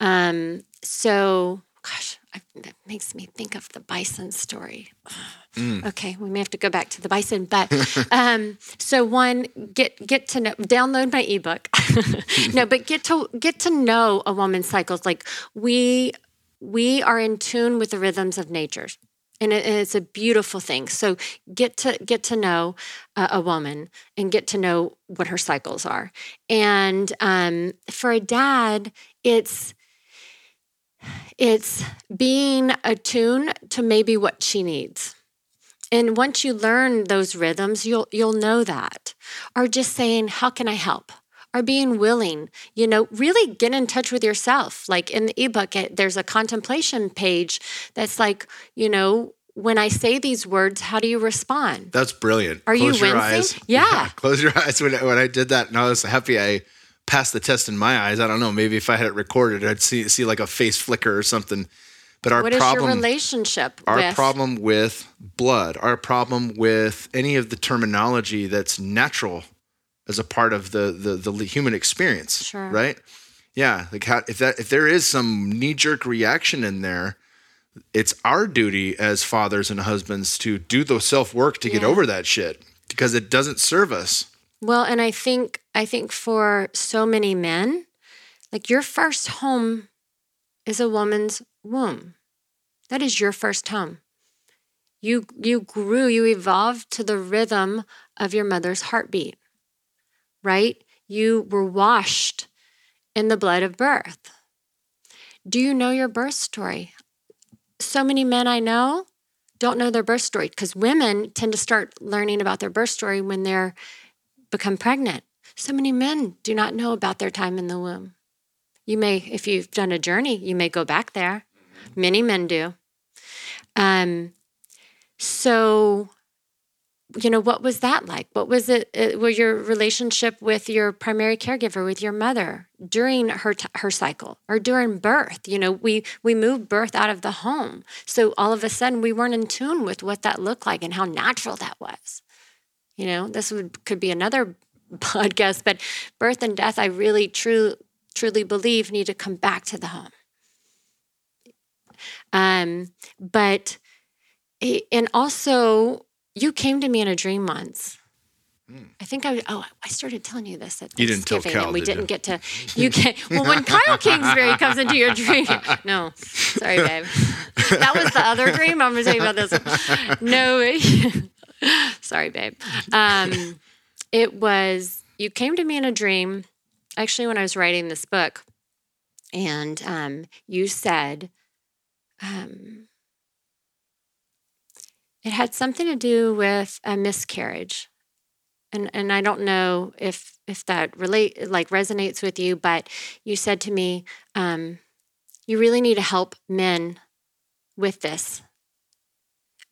Um, so gosh, I, that makes me think of the bison story. (sighs) Mm. Okay, we may have to go back to the bison, but (laughs) um, so one get get to know, download my ebook. (laughs) no, but get to get to know a woman's cycles. Like we we are in tune with the rhythms of nature. And, it, and it's a beautiful thing. So get to get to know uh, a woman and get to know what her cycles are. And um, for a dad, it's it's being attuned to maybe what she needs. And once you learn those rhythms, you'll you'll know that. Or just saying, "How can I help?" Or being willing, you know, really get in touch with yourself. Like in the ebook, there's a contemplation page that's like, you know, when I say these words, how do you respond? That's brilliant. Are Close you wincing? Yeah. yeah. (laughs) Close your eyes. When, when I did that, and I was happy I passed the test in my eyes. I don't know. Maybe if I had it recorded, I'd see see like a face flicker or something. But our what problem, your relationship? Our with? problem with blood, our problem with any of the terminology that's natural as a part of the the, the human experience, sure. right? Yeah, like how, if that if there is some knee jerk reaction in there, it's our duty as fathers and husbands to do the self work to yeah. get over that shit because it doesn't serve us. Well, and I think I think for so many men, like your first home is a woman's womb. That is your first home. You you grew, you evolved to the rhythm of your mother's heartbeat. Right? You were washed in the blood of birth. Do you know your birth story? So many men I know don't know their birth story because women tend to start learning about their birth story when they're become pregnant. So many men do not know about their time in the womb. You may, if you've done a journey, you may go back there. Many men do. Um, so, you know, what was that like? What was it? Uh, were your relationship with your primary caregiver, with your mother, during her t- her cycle or during birth? You know, we we moved birth out of the home, so all of a sudden we weren't in tune with what that looked like and how natural that was. You know, this would could be another (laughs) podcast, but birth and death, I really true, truly believe need to come back to the home. Um, but and also you came to me in a dream once. Hmm. I think I oh I started telling you this at you didn't tell Cal, and we did not get to you can well when (laughs) Kyle Kingsbury comes into your dream (laughs) no sorry babe that was the other dream I'm gonna tell you about this one. no (laughs) Sorry, babe. Um, it was, you came to me in a dream, actually, when I was writing this book, and um, you said, um, it had something to do with a miscarriage. And, and I don't know if if that relate like resonates with you, but you said to me, um, you really need to help men with this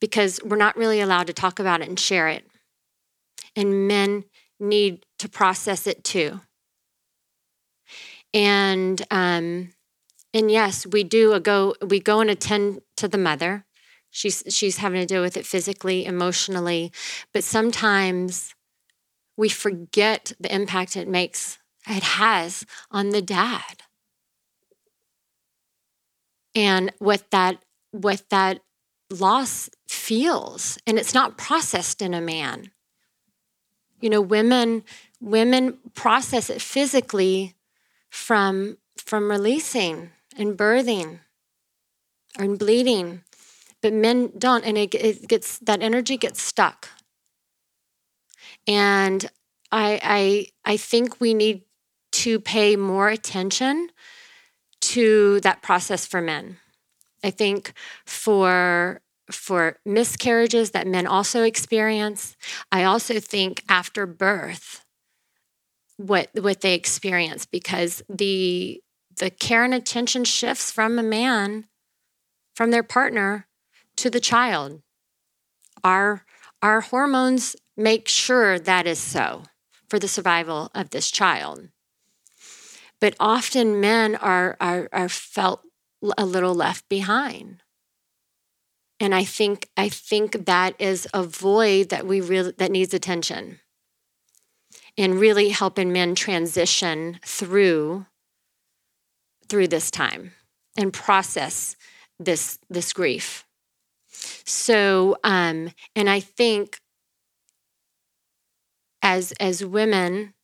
because we're not really allowed to talk about it and share it. And men need to process it too. And um, and yes, we do a go we go and attend to the mother. She's she's having to deal with it physically, emotionally, but sometimes we forget the impact it makes it has on the dad. And what that what that loss feels and it's not processed in a man. You know women women process it physically from from releasing and birthing and bleeding but men don't and it, it gets that energy gets stuck. And I, I i think we need to pay more attention to that process for men I think for for miscarriages that men also experience, I also think after birth what what they experience because the the care and attention shifts from a man from their partner to the child. Our our hormones make sure that is so for the survival of this child. But often men are, are, are felt a little left behind. and I think I think that is a void that we really that needs attention. And really helping men transition through through this time and process this this grief. So um and I think as as women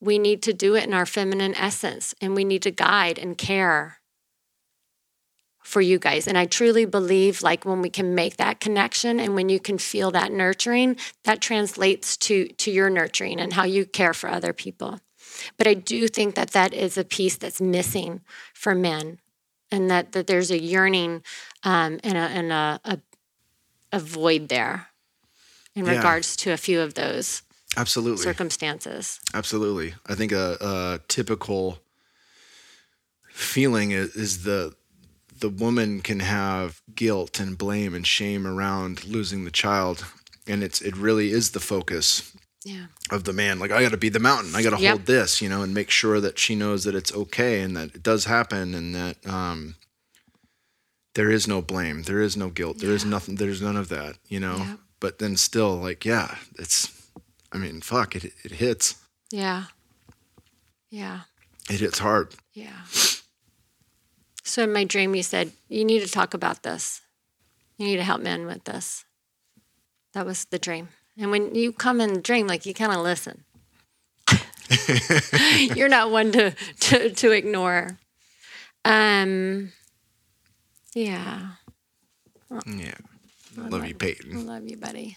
we need to do it in our feminine essence and we need to guide and care for you guys. And I truly believe like when we can make that connection and when you can feel that nurturing, that translates to to your nurturing and how you care for other people. But I do think that that is a piece that's missing for men and that, that there's a yearning um, and, a, and a, a, a void there in Yeah. regards to a few of those Absolutely. circumstances. Absolutely. I think a, a typical feeling is, is the the woman can have guilt and blame and shame around losing the child, and it's it really is the focus Yeah. of the man. Like I got to be the mountain. I got to Yep. hold this, you know, and make sure that she knows that it's okay and that it does happen and that um, there is no blame, there is no guilt, there is nothing, there's none of that, you know. Yeah. But then still, like, yeah, it's. I mean, fuck, it it hits. Yeah. Yeah. It hits hard. Yeah. So in my dream, you said, you need to talk about this. You need to help men with this. That was the dream. And when you come in the dream, like you kind of listen. (laughs) You're not one to, to, to ignore. Um, yeah. Yeah. Love you, Peyton. I love you, buddy.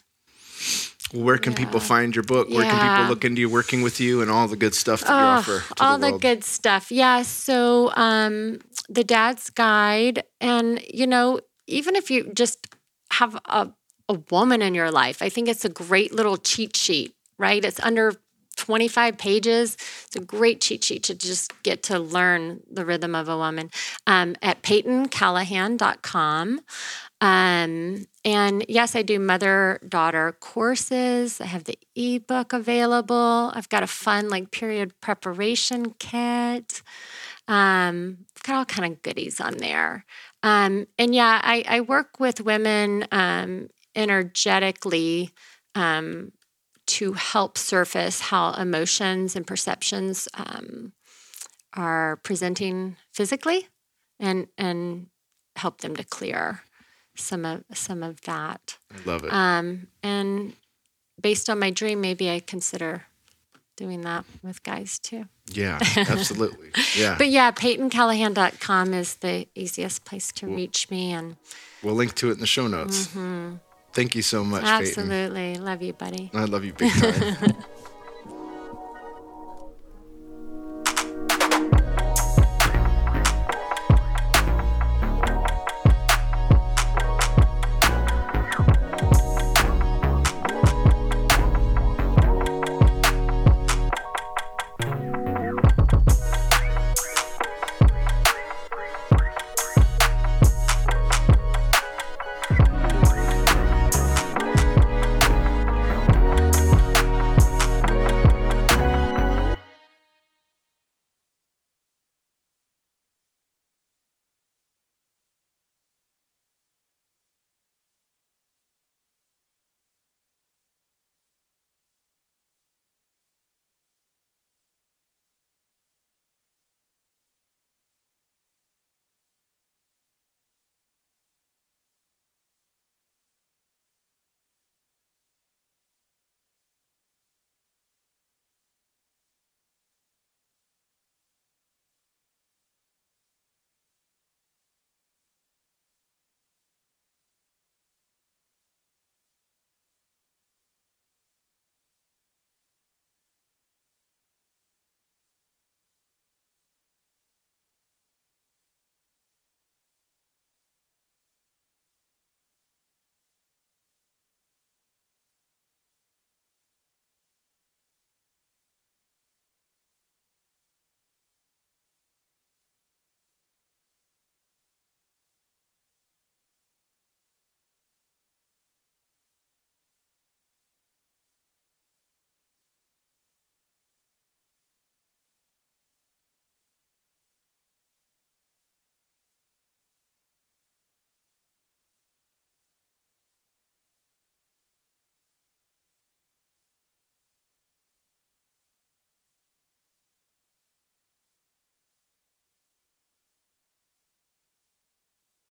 Where can people find your book? Where can people look into you working with you and all the good stuff that you Oh, offer to all the the, good stuff. Yeah. So, um, the dad's guide, and you know, even if you just have a, a woman in your life, I think it's a great little cheat sheet, right? It's under 25 pages. It's a great cheat sheet to just get to learn the rhythm of a woman um, at peytoncallahan.com. Um, and yes, I do mother daughter courses. I have the ebook available. I've got a fun like period preparation kit. Um, I've got all kind of goodies on there. Um, and yeah, I, I work with women um, energetically um, to help surface how emotions and perceptions um, are presenting physically, and and help them to clear some of some of that. I love it. Um, and based on my dream, maybe I consider doing that with guys too. yeah, (laughs) absolutely. Yeah. But yeah, PeytonCallahan.com is the easiest place to reach me. And we'll link to it in the show notes. Thank you so much, Peyton. absolutely love you, buddy. I love you big time. (laughs)